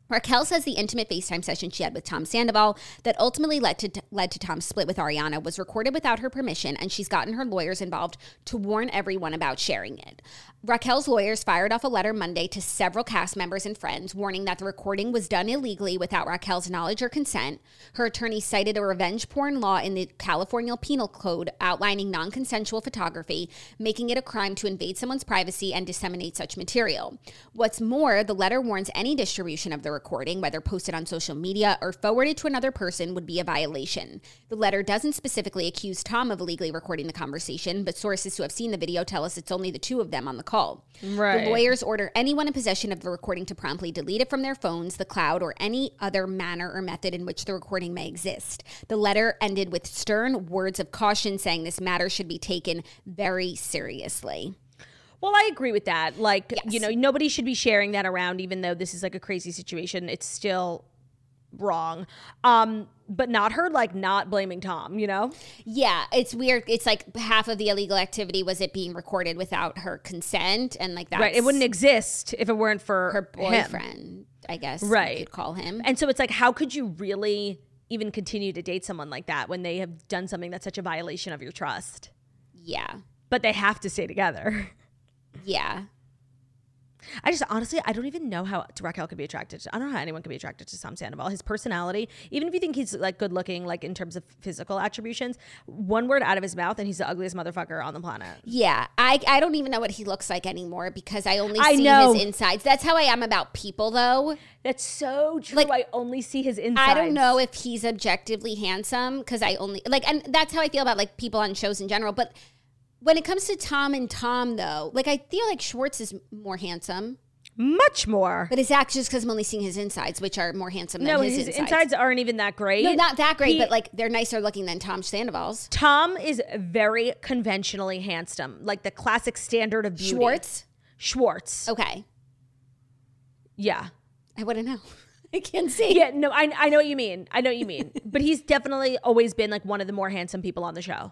Raquel says the intimate FaceTime session she had with Tom Sandoval that ultimately led to led to Tom's split with Ariana was recorded without her permission, and she's gotten her lawyers involved to warn everyone about sharing it. Raquel's lawyers fired off a letter Monday to several cast members and friends, warning that the recording was done illegally without Raquel's knowledge or consent. Her attorney cited a revenge porn law in the California Penal Code outlining non-consensual photography, making it a crime to invade someone's privacy and disseminate such material. What's more, the letter warns any distribution of the recording, whether posted on social media or forwarded to another person, would be a violation. The letter doesn't specifically accuse Tom of illegally recording the conversation, but sources who have seen the video tell us it's only the two of them on the call. Right. The lawyers order anyone in possession of the recording to promptly delete it from their phones, the cloud, or any other manner or method in which the recording may exist. The letter ended with stern words of caution saying this matter should be taken very seriously. Well, I agree with that. Like, Yes. you know, nobody should be sharing that around, even though this is like a crazy situation. It's still wrong. Um, but not her like not blaming Tom, you know? Yeah, it's weird. It's like half of the illegal activity was it being recorded without her consent, and like that. right. It wouldn't exist if it weren't for her him. boyfriend. I guess Right. you could call him. And so it's like, how could you really even continue to date someone like that when they have done something that's such a violation of your trust? yeah, But they have to stay together. [LAUGHS] yeah. I just honestly, I don't even know how Raquel could be attracted to. I don't know how anyone could be attracted to Sam Sandoval. His personality, even if you think he's like good looking, like in terms of physical attributions, one word out of his mouth and he's the ugliest motherfucker on the planet. Yeah, I, I don't even know what he looks like anymore because I only I see know. his insides. That's how I am about people, though. That's so true. Like, I only see his insides. I don't know if he's objectively handsome because I only like, and that's how I feel about like people on shows in general. But when it comes to Tom and Tom, though, like I feel like Schwartz is more handsome, much more. but it's actually just because I'm only seeing his insides, which are more handsome No, than his, his, insides. insides aren't even that great. No, not that great, He- but like they're nicer looking than Tom Sandoval's. Tom is very conventionally handsome, like the classic standard of beauty. Schwartz, Schwartz. okay, Yeah. I wouldn't know. [LAUGHS] I can't see. Yeah, no, I, I know what you mean. I know what you mean. but he's definitely always been like one of the more handsome people on the show.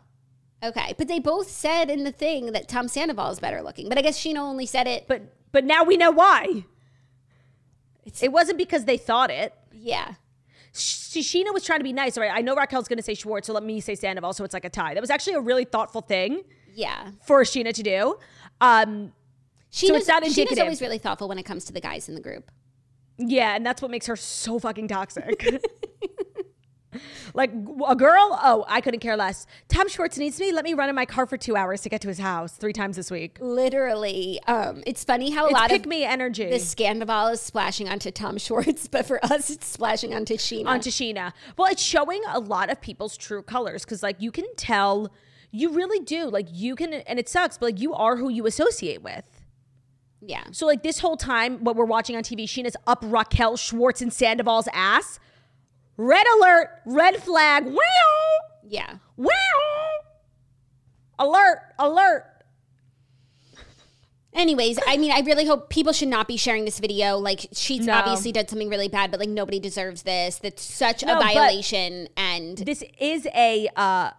Okay, but they both said in the thing that Tom Sandoval is better looking. But I guess Scheana only said it. But but now we know why. it wasn't because they thought it. Yeah, Sh- Scheana was trying to be nice, right? I know Raquel's going to say Schwartz, so let me say Sandoval, so it's like a tie. That was actually a really thoughtful thing yeah. for Scheana to do. Um, Scheana's, it's not Scheana's always really thoughtful when it comes to the guys in the group. yeah, and that's what makes her so fucking toxic. [LAUGHS] like a girl, oh, I couldn't care less. Tom Schwartz needs me. Let me run in my car for two hours to get to his house three times this week. Literally, um, it's funny how a It's lot pick of me energy. the Scandoval is splashing onto Tom [LAUGHS] Schwartz, but for us, it's splashing onto Scheana. onto Scheana. Well, it's showing a lot of people's true colors because, like, you can tell, you really do. Like, you can, and it sucks, but like, you are who you associate with. yeah, So, like, this whole time, what we're watching on TV, Scheana's up Raquel Schwartz and Sandoval's ass. Red alert, red flag, wow, yeah. wow. Alert, alert. Anyways, I mean, I really hope people should not be sharing this video. Like, she's No. obviously did something really bad, but like nobody deserves this. That's such No, a violation. And This is a, uh,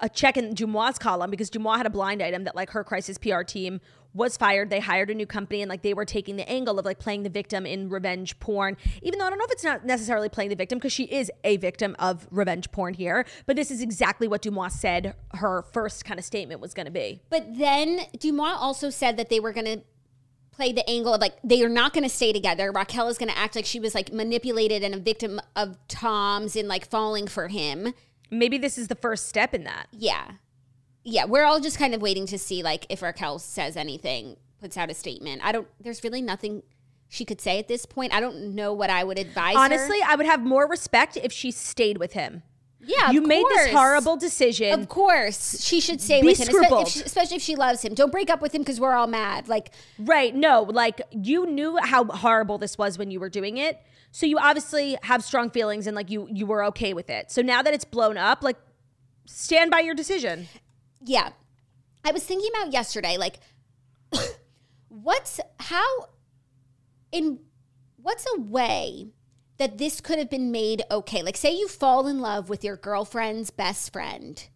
a check in Deux Moi' column because Deux Moi had a blind item that like her crisis PR team was fired. They hired a new company and like they were taking the angle of like playing the victim in revenge porn. Even though I don't know if it's not necessarily playing the victim because she is a victim of revenge porn here. But this is exactly what Deux Moi said her first kind of statement was going to be. But then Deux Moi also said that they were going to play the angle of like they are not going to stay together. Raquel is going to act like she was like manipulated and a victim of Tom's and like falling for him. Maybe this is the first step in that. Yeah. Yeah, we're all just kind of waiting to see like if Raquel says anything, puts out a statement. I don't there's really nothing she could say at this point. I don't know what I would advise her. Honestly, I would have more respect if she stayed with him. Yeah, you made this horrible decision. Of course, she should stay Be with him, espe- scrupled. if she- especially if she loves him. Don't break up with him because we're all mad. Like, Right. No, like you knew how horrible this was when you were doing it. So you obviously have strong feelings and like you you were okay with it. So now that it's blown up, like stand by your decision. Yeah, I was thinking about yesterday. Like, [LAUGHS] what's how in what's a way that this could have been made okay? Like, say you fall in love with your girlfriend's best friend.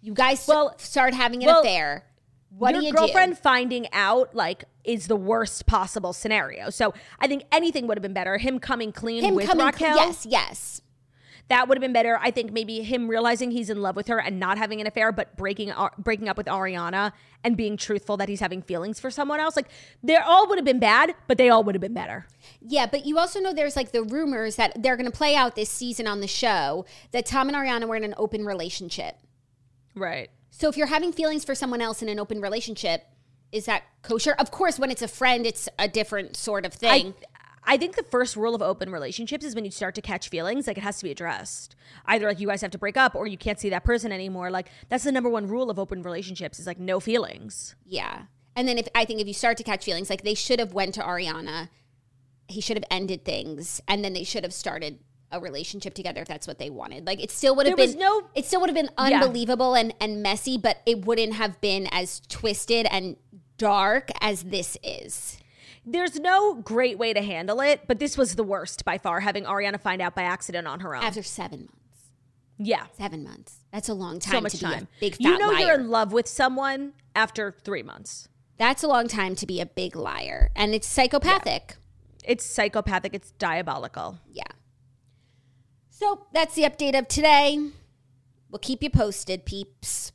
You guys Well- start having an well- affair. What your do you girlfriend do? finding out like is the worst possible scenario. So I think anything would have been better. Him coming clean Him with coming, Raquel, yes, yes. That would have been better. I think maybe him realizing he's in love with her and not having an affair, but breaking breaking up with Ariana and being truthful that he's having feelings for someone else. Like they all would have been bad, but they all would have been better. Yeah, but you also know there's like the rumors that they're going to play out this season on the show that Tom and Ariana were in an open relationship. Right. So if you're having feelings for someone else in an open relationship, is that kosher? Of course, when it's a friend, it's a different sort of thing. I, I think the first rule of open relationships is when you start to catch feelings, like it has to be addressed. Either like you guys have to break up or you can't see that person anymore. Like that's the number one rule of open relationships is like no feelings. yeah. And then if I think if you start to catch feelings, like they should have went to Ariana, he should have ended things, and then they should have started a relationship together if that's what they wanted. Like it still would have There been no- it still would have been Yeah. unbelievable and and messy, but it wouldn't have been as twisted and dark as this is. There's no great way to handle it, but this was the worst by far, having Ariana find out by accident on her own. After seven months, yeah. seven months. That's a long time So much to be time. a big fat you know liar. you're in love with someone after three months. That's a long time to be a big liar, and it's psychopathic. It's psychopathic, it's diabolical. Yeah. So that's the update of today. We'll keep you posted, peeps.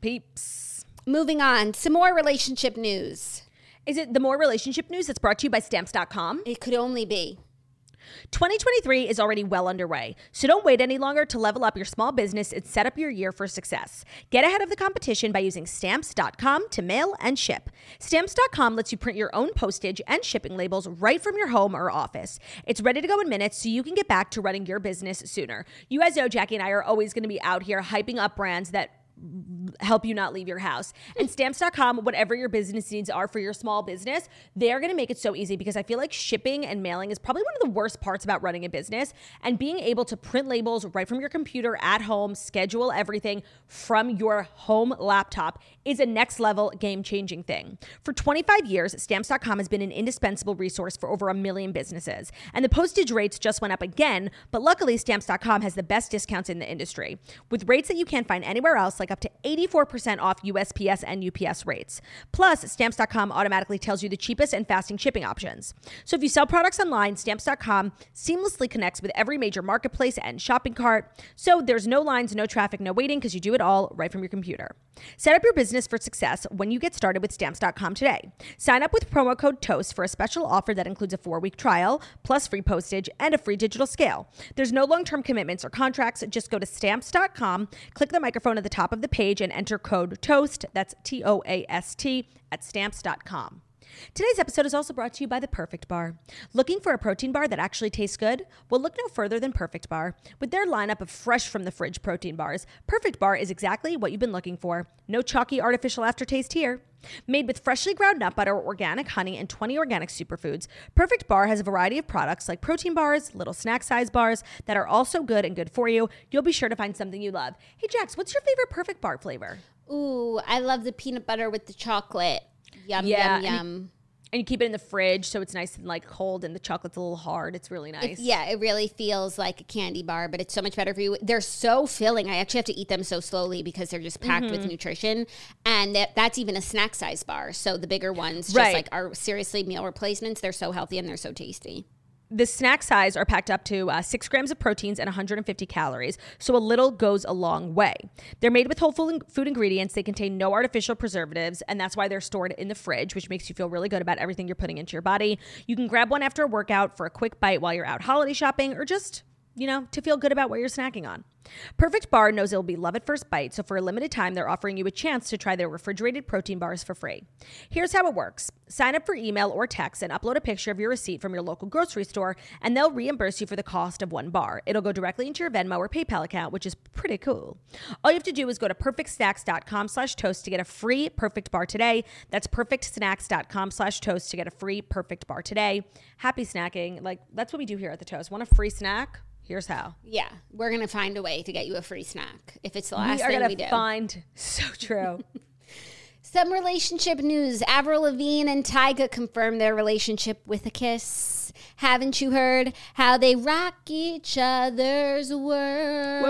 Peeps. Moving on, some more relationship news. Is it the more relationship news that's brought to you by stamps.com? It could only be. 2023 is already well underway, so don't wait any longer to level up your small business and set up your year for success. Get ahead of the competition by using stamps.com to mail and ship. Stamps.com lets you print your own postage and shipping labels right from your home or office. It's ready to go in minutes so you can get back to running your business sooner. You guys know Jackie and I are always going to be out here hyping up brands that help you not leave your house. And stamps.com, whatever your business needs are for your small business, they're going to make it so easy because I feel like shipping and mailing is probably one of the worst parts about running a business. And being able to print labels right from your computer at home, schedule everything from your home laptop is a next level game changing thing. For 25 years, stamps.com has been an indispensable resource for over a million businesses. And the postage rates just went up again, but luckily, stamps.com has the best discounts in the industry with rates that you can't find anywhere else, like up to 84% off USPS and UPS rates. Plus, stamps.com automatically tells you the cheapest and fastest shipping options. So if you sell products online, stamps.com seamlessly connects with every major marketplace and shopping cart. So there's no lines, no traffic, no waiting because you do it all right from your computer. Set up your business for success when you get started with stamps.com today. Sign up with promo code TOAST for a special offer that includes a four week trial, plus free postage and a free digital scale. There's no long term commitments or contracts. Just go to stamps.com, click the microphone at the top of the page, and enter code TOAST. That's T O A S T at stamps.com. Today's episode is also brought to you by The Perfect Bar. Looking for a protein bar that actually tastes good? Well, look no further than Perfect Bar. With their lineup of fresh from the fridge protein bars, Perfect Bar is exactly what you've been looking for. No chalky artificial aftertaste here. Made with freshly ground nut butter, organic honey, and 20 organic superfoods, Perfect Bar has a variety of products like protein bars, little snack size bars that are also good and good for you. You'll be sure to find something you love. Hey, Jax, what's your favorite Perfect Bar flavor? Ooh, I love the peanut butter with the chocolate. Yum, Yeah, yum, and- yum. And you keep it in the fridge so it's nice and like cold and the chocolate's a little hard. It's really nice. Yeah, it really feels like a candy bar, but it's so much better for you. They're so filling. I actually have to eat them so slowly because they're just packed Mm-hmm. with nutrition, and that, that's even a snack size bar. So the bigger ones, just Right. like are seriously meal replacements. They're so healthy and they're so tasty. The snack size are packed up to uh, six grams of proteins and 150 calories, so a little goes a long way. They're made with whole food food ingredients. They contain no artificial preservatives, and that's why they're stored in the fridge, which makes you feel really good about everything you're putting into your body. You can grab one after a workout for a quick bite while you're out holiday shopping, or just you know, to feel good about what you're snacking on. Perfect Bar knows it will be love at first bite, so for a limited time, they're offering you a chance to try their refrigerated protein bars for free. Here's how it works sign up for email or text and upload a picture of your receipt from your local grocery store, and they'll reimburse you for the cost of one bar. It'll go directly into your Venmo or PayPal account, which is pretty cool. All you have to do is go to perfectsnacks.com slash toast to get a free perfect bar today. That's perfectsnacks.com slash toast to get a free perfect bar today. Happy snacking. Like, that's what we do here at the Toast. Want a free snack? Here's how. Yeah, we're gonna find a way to get you a free snack if it's the last we are thing gonna we do. find so [LAUGHS] true. Some relationship news: Avril Lavigne and Tyga confirmed their relationship with a kiss. Haven't you heard how they rock each other's world?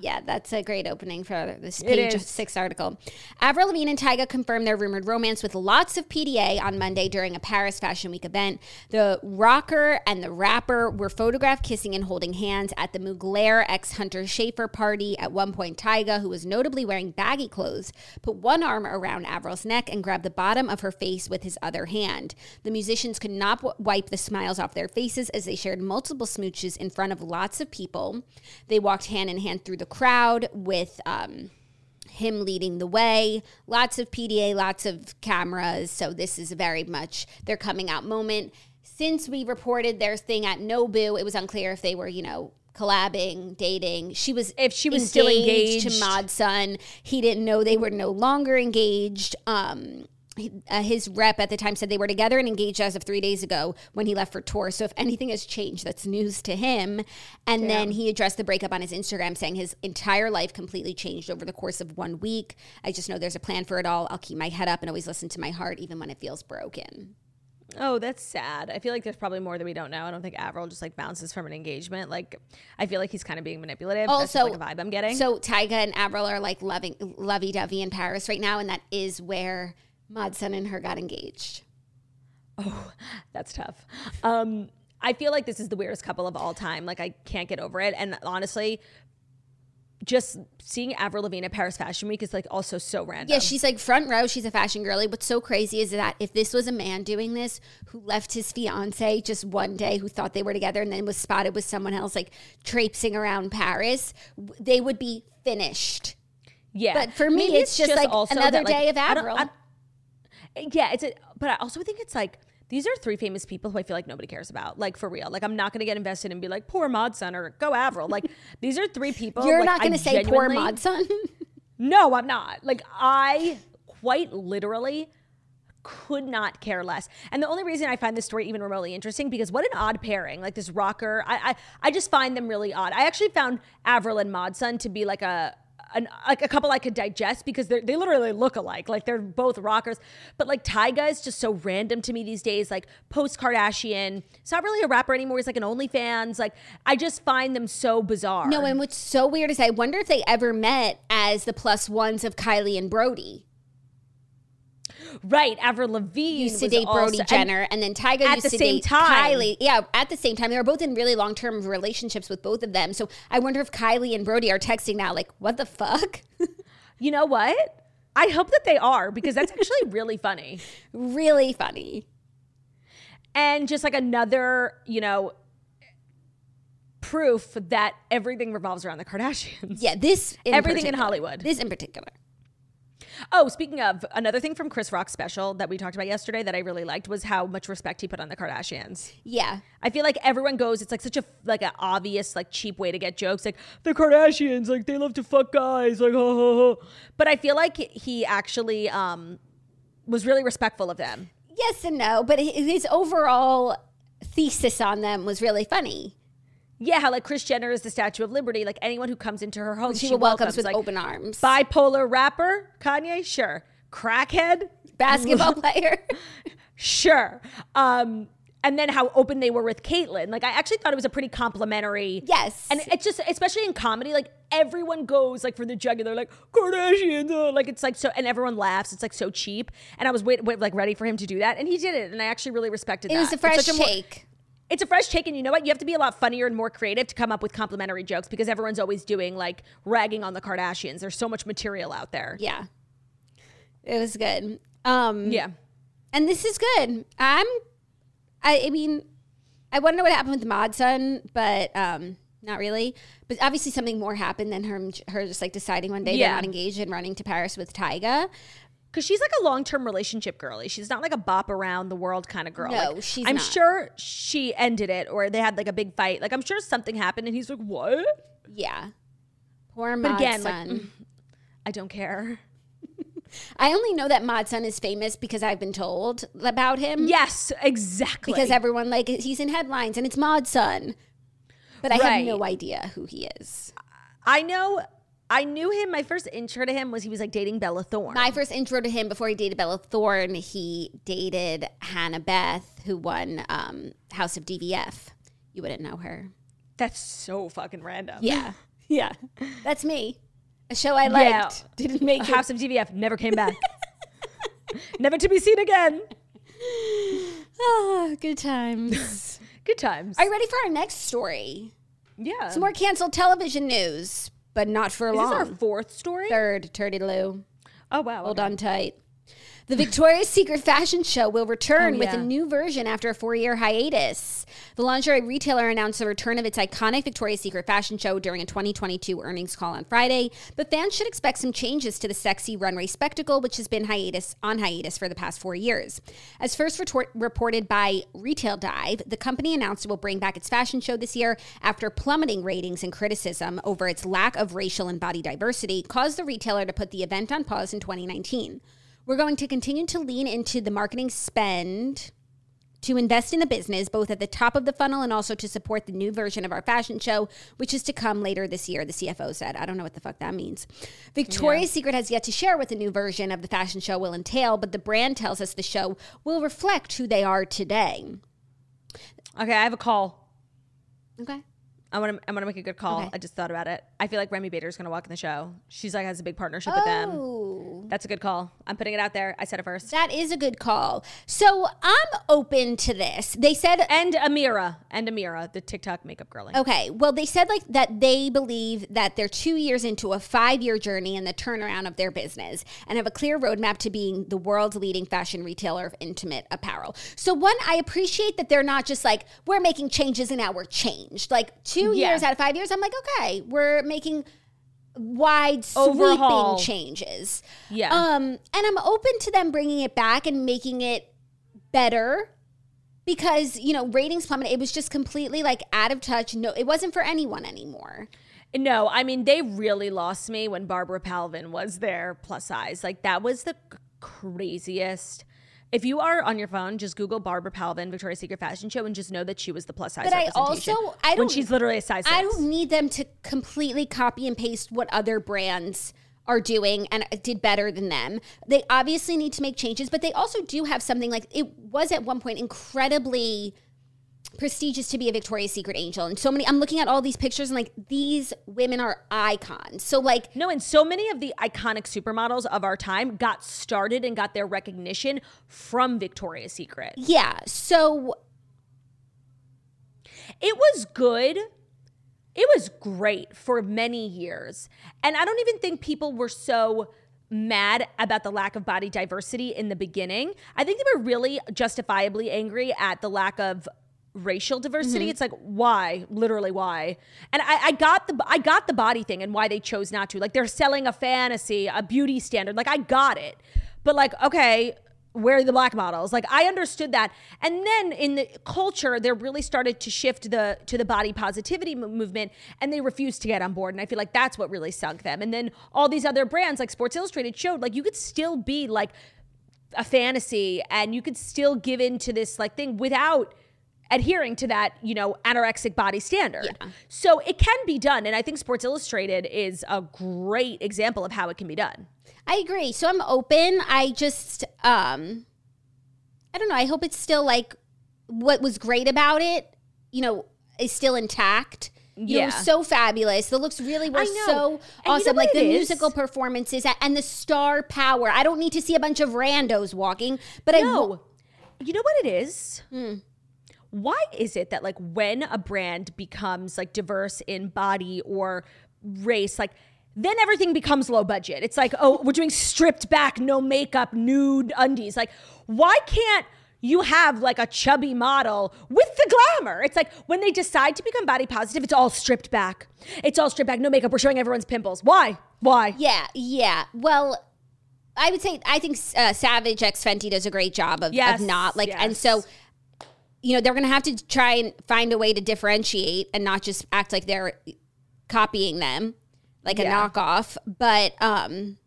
Yeah, that's a great opening for this page six article. Avril Lavigne and Tyga confirmed their rumored romance with lots of PDA on Monday during a Paris Fashion Week event. The rocker and the rapper were photographed kissing and holding hands at the Mugler ex Hunter Schafer party. At one point, Tyga, who was notably wearing baggy clothes, put one arm around Avril's neck and grabbed the bottom of her face with his other hand. The musicians could not w- wipe the smiles off their faces as they shared multiple smooches in front of lots of people. They walked hand in hand through the crowd with. Um, him leading the way. Lots of PDA, lots of cameras. So this is very much their coming out moment. Since we reported their thing at Nobu, it was unclear if they were, you know, collabing, dating. She was If she was still engaged. to Mod Sun. He didn't know they were no longer engaged. Um uh, his rep at the time said they were together and engaged as of three days ago when he left for tour. So if anything has changed, that's news to him. And then he addressed the breakup on his Instagram, saying his entire life completely changed over the course of one week. I just know there's a plan for it all. I'll keep my head up and always listen to my heart, even when it feels broken. Oh, that's sad. I feel like there's probably more that we don't know. I don't think Avril just like bounces from an engagement. Like, I feel like he's kind of being manipulative. that's Also, like a vibe I'm getting. So Tyga and Avril are like loving, lovey-dovey in Paris right now, and that is where Mod Sun and her got engaged. Oh, [LAUGHS] that's tough. Um, I feel like this is the weirdest couple of all time. Like I can't get over it. And honestly, just seeing Avril Lavigne at Paris Fashion Week is like also so random. Yeah, she's like front row. She's a fashion girly. What's so crazy is that if this was a man doing this who left his fiance just one day, who thought they were together and then was spotted with someone else, like traipsing around Paris, they would be finished. yeah. But for me, Maybe it's just like also another that, like, day of I don't- Avril. I- yeah, it's a. But I also think it's like. These are three famous people who I feel like nobody cares about. Like for real. Like I'm not gonna get invested and be like, poor Mod Sun or go Avril. Like [LAUGHS] these are three people. You're like, not going to say poor genuinely- Mod Sun. [LAUGHS] No, I'm not. Like I quite literally could not care less. And the only reason I find this story even remotely interesting because what an odd pairing. Like this rocker, I I, I just find them really odd. I actually found Avril and Mod Sun to be like a an, like a couple I could digest because they they literally look alike. Like they're both rockers. But like Tyga is just so random to me these days. Like post Kardashian, he's not really a rapper anymore. He's like an OnlyFans. Like I just find them so bizarre. no, and what's so weird is I wonder if they ever met as the plus ones of Kylie and Brody. Right. Avril Lavigne used to date Brody also- and- Jenner, and, then Tyga at used the to same date time. Kylie. Yeah, at the same time, they were both in really long term relationships with both of them. So I wonder if Kylie and Brody are texting now, like, "What the fuck?" [LAUGHS] You know what? I hope that they are because that's actually [LAUGHS] really funny. really funny. And just like another, you know, proof that everything revolves around the Kardashians. Yeah, this in Everything in. Hollywood. This in particular. Oh, speaking of another thing from Chris Rock's special that we talked about yesterday that I really liked was how much respect he put on the Kardashians. Yeah, I feel like everyone goes. It's like such a like an obvious like cheap way to get jokes. Like the Kardashians, like they love to fuck guys. Like, ho, ho, ho. but I feel like he actually um was really respectful of them. yes and no, but his overall thesis on them was really funny. Yeah, how like Kris Jenner is the Statue of Liberty. Like anyone who comes into her home, She, she, welcomes, with like, open arms. Bipolar rapper Kanye, sure. Crackhead, Basketball [LAUGHS] player. sure. Um, and then how open they were with Caitlyn. Like I actually thought it was a pretty complimentary. Yes. And it's just, especially in comedy, like everyone goes like for the jugular, like Kardashians, uh, like it's like so, and everyone laughs. It's like so cheap. And I was wait, wait, like ready for him to do that, and he did it, and I actually really respected it that. was a fresh such more- take. It's a fresh take and you know what you have to be a lot funnier and more creative to come up with complimentary jokes because everyone's always doing like ragging on the kardashians there's so much material out there Yeah, it was good. Um, yeah and this is good. I'm, I, I mean, I wonder what happened with Mod Sun, but um, not really. But obviously, something more happened than her, her just like deciding one day Yeah. they're not engaged and running to Paris with Tyga. Because she's like a long-term relationship girly. She's not like a bop around the world kind of girl. No, Like, she's i'm not. sure she ended it or they had like a big fight. Like i'm sure something happened and he's like what? Yeah, poor but Mod again like mm, i don't care. [LAUGHS] I only know that Mod Sun is famous because I've been told about him. yes exactly. Because everyone like he's in headlines and it's Mod Sun, but I Right. have no idea who he is. I know I knew him. My first intro to him was he was like dating Bella Thorne. My first intro to him before he dated Bella Thorne, he dated Hannah Beth, who won um, House of DVF. You wouldn't know her. That's so fucking random. Yeah. [LAUGHS] yeah. That's me. A show I liked. Yeah. Didn't make it. House of DVF never came back. [LAUGHS] never to be seen again. [LAUGHS] Ah, good times. Good times. Are you ready for our next story? yeah. Some more canceled television news, but not for Is this long. our fourth story? Third, Turdy Lou. Oh wow. Hold okay. on tight. The Victoria's Secret fashion show will return Oh, with a new version after a four year hiatus. The lingerie retailer announced the return of its iconic Victoria's Secret fashion show during a 2022 earnings call on Friday, but fans should expect some changes to the sexy runway spectacle, which has been hiatus on hiatus for the past four years. As first retor- reported by Retail Dive, the company announced it will bring back its fashion show this year after plummeting ratings and criticism over its lack of racial and body diversity caused the retailer to put the event on pause in 2019. We're going to continue to lean into the marketing spend to invest in the business, both at the top of the funnel and also to support the new version of our fashion show, which is to come later this year, the CFO said. I don't know what the fuck that means. Victoria's Secret has yet to share what the new version of the fashion show will entail, but the brand tells us the show will reflect who they are today. Okay, I have a call. Okay. I want to. I want to make a good call. Okay. I just thought about it. I feel like Remy Bader is going to walk in the show. She's like has a big partnership with them. Oh. That's a good call. I'm putting it out there. I said it first. That is a good call. So I'm open to this. They said And Amira and Amira, the TikTok makeup girlie. Okay. Well, they said like that they believe that they're two years into a five year journey in the turnaround of their business and have a clear roadmap to being the world's leading fashion retailer of intimate apparel. So, one, I appreciate that they're not just like, we're making changes and now we're changed. Like, two Yeah. years out of five years, I'm like, okay, we're making wide sweeping Overhaul. changes. Yeah. Um, and I'm open to them bringing it back and making it better because you know ratings plummeted. It was just completely like out of touch. No, it wasn't for anyone anymore. No, I mean they really lost me when Barbara Palvin was there plus size. Like that was the craziest. If you are on your phone, just Google Barbara Palvin Victoria's Secret fashion show and just know that she was the plus size. But I also- I don't- when she's literally a size. Six. I don't need them to completely copy and paste what other brands are doing and did better than them. They obviously need to make changes, but they also do have something like it was at one point incredibly prestigious to be a Victoria's Secret angel. And so many I'm looking at all these pictures and like these women are icons. So like No, and so many of the iconic supermodels of our time got started and got their recognition from Victoria's Secret. yeah, so It was good. It was great for many years. And I don't even think people were so mad about the lack of body diversity in the beginning. I think they were really justifiably angry at the lack of racial diversity. Mm-hmm. It's like why? Literally why? And I, I got the I got the body thing and why they chose not to. Like they're selling a fantasy, a beauty standard. Like I got it. But like, okay, where are the black models? Like I understood that. And then in the culture, there really started to shift the to the body positivity mo- movement, and they refused to get on board. And I feel like that's what really sunk them. And then all these other brands, like Sports Illustrated, showed like you could still be like a fantasy, and you could still give in to this like thing without adhering to that you know anorexic body standard Yeah. so it can be done and i think sports illustrated is a great example of how it can be done I agree. So I'm open. I just um I don't know. I hope it's still like what was great about it, you know, is still intact. You know, Yeah. so fabulous. The looks really were I so And you know awesome. like the musical performances and the star power. I don't need to see a bunch of randos walking, but I No. wa- You know what it is? Hmm. Why is it that like when a brand becomes like diverse in body or race, like then everything becomes low budget. It's like, oh, we're doing stripped back, no makeup, nude undies. Like, why can't you have like a chubby model with the glamour? It's like when they decide to become body positive, it's all stripped back. It's all stripped back, no makeup. We're showing everyone's pimples. Why? Why? Yeah, yeah. Well, I would say I think uh, Savage X Fenty does a great job of, Yes, of not like, and so you know they're going to have to try and find a way to differentiate and not just act like they're copying them like Yeah. a knockoff. But um,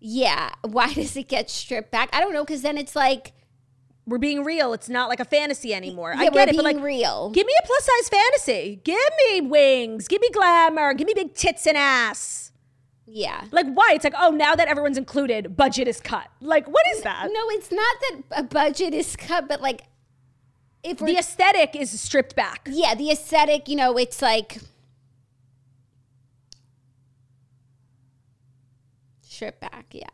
yeah, [LAUGHS] why does it get stripped back? I don't know because then it's like We're being real. It's not like a fantasy anymore. I get it, but like real. Give me a plus size fantasy. Give me wings. Give me glamour. Give me big tits and ass. Yeah. Like why? It's like, oh, now that everyone's included, budget is cut. Like, what is that? No, it's not that a budget is cut, but like if The aesthetic is stripped back. yeah, the aesthetic, you know, it's like stripped back, yeah.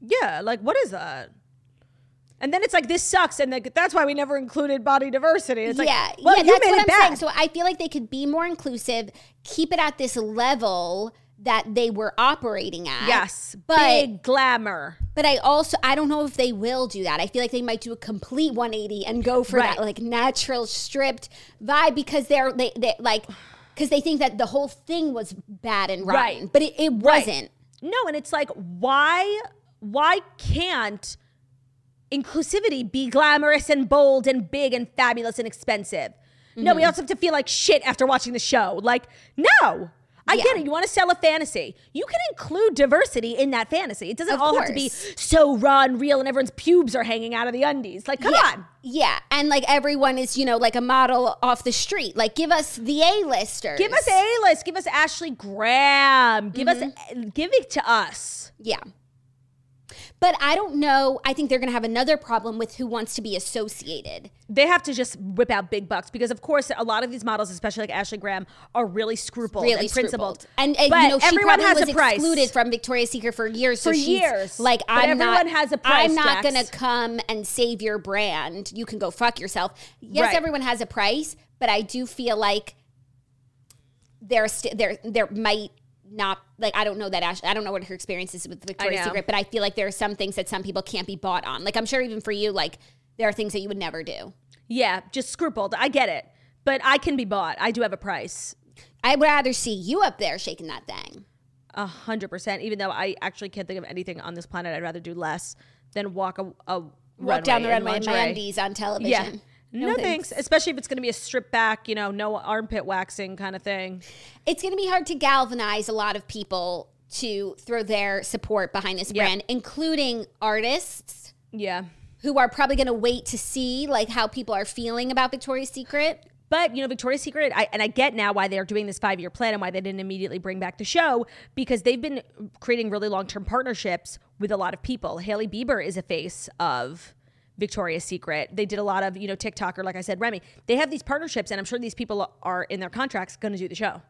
Yeah, like what is that? And then it's like this sucks, and like, that's why we never included body diversity. It's like, yeah, well, yeah, you that's made what it I'm bad. saying. So I feel like they could be more inclusive, keep it at this level that they were operating at. yes, but big glamour. but I also I don't know if they will do that. I feel like they might do a complete 180 and go for Right. that like natural stripped vibe because they're they, they like because they think that the whole thing was bad and rotten, Right. but it, it wasn't. No, and it's like, why, why can't inclusivity be glamorous and bold and big and fabulous and expensive? No, Mm-hmm. we also have to feel like shit after watching the show. Like, no. I Yeah. get it. You want to sell a fantasy. You can include diversity in that fantasy. It doesn't Of all have to be so raw and real and everyone's pubes are hanging out of the undies. Like, come yeah. on. Yeah, and like everyone is, you know, like a model off the street. Like give us the A-listers. Give us A list. Give us Ashley Graham. Give us, Mm-hmm. give it to us. Yeah. But I don't know. I think they're going to have another problem with who wants to be associated. they have to just whip out big bucks because of course a lot of these models especially like ashley graham are really scrupled really and principled. And, and But you know, she everyone has was a price excluded from Victoria's Secret for years. So For she's years. like, But I'm everyone not, has a price, I'm not going to come and save your brand. You can go fuck yourself. Yes, Right. everyone has a price, but I do feel like there, st- there, there might not like I don't know that Ash. I don't know what her experience is with Victoria's. Secret, but I feel like there are some things that some people can't be bought on. Like I'm sure even for you, like there are things that you would never do. yeah just scrupled i get it but i can be bought i do have a price I would rather see you up there shaking that thing. a hundred percent even though i actually can't think of anything on this planet i'd rather do less than walk a, a Walk down the runway in my undies on television. yeah no, thanks. especially if it's going to be a strip back you know no armpit waxing kind of thing It's going to be hard to galvanize a lot of people to throw their support behind this brand, including artists yeah who are probably going to wait to see like how people are feeling about Victoria's Secret. But you know, Victoria's Secret, I, and I get now why they're doing this five year plan and why they didn't immediately bring back the show because they've been creating really long term partnerships with a lot of people. Hailey Bieber is a face of Victoria's Secret. They did a lot of you know TikTok or like I said, Remi. They have these partnerships, and I'm sure these people are in their contracts going to do the show.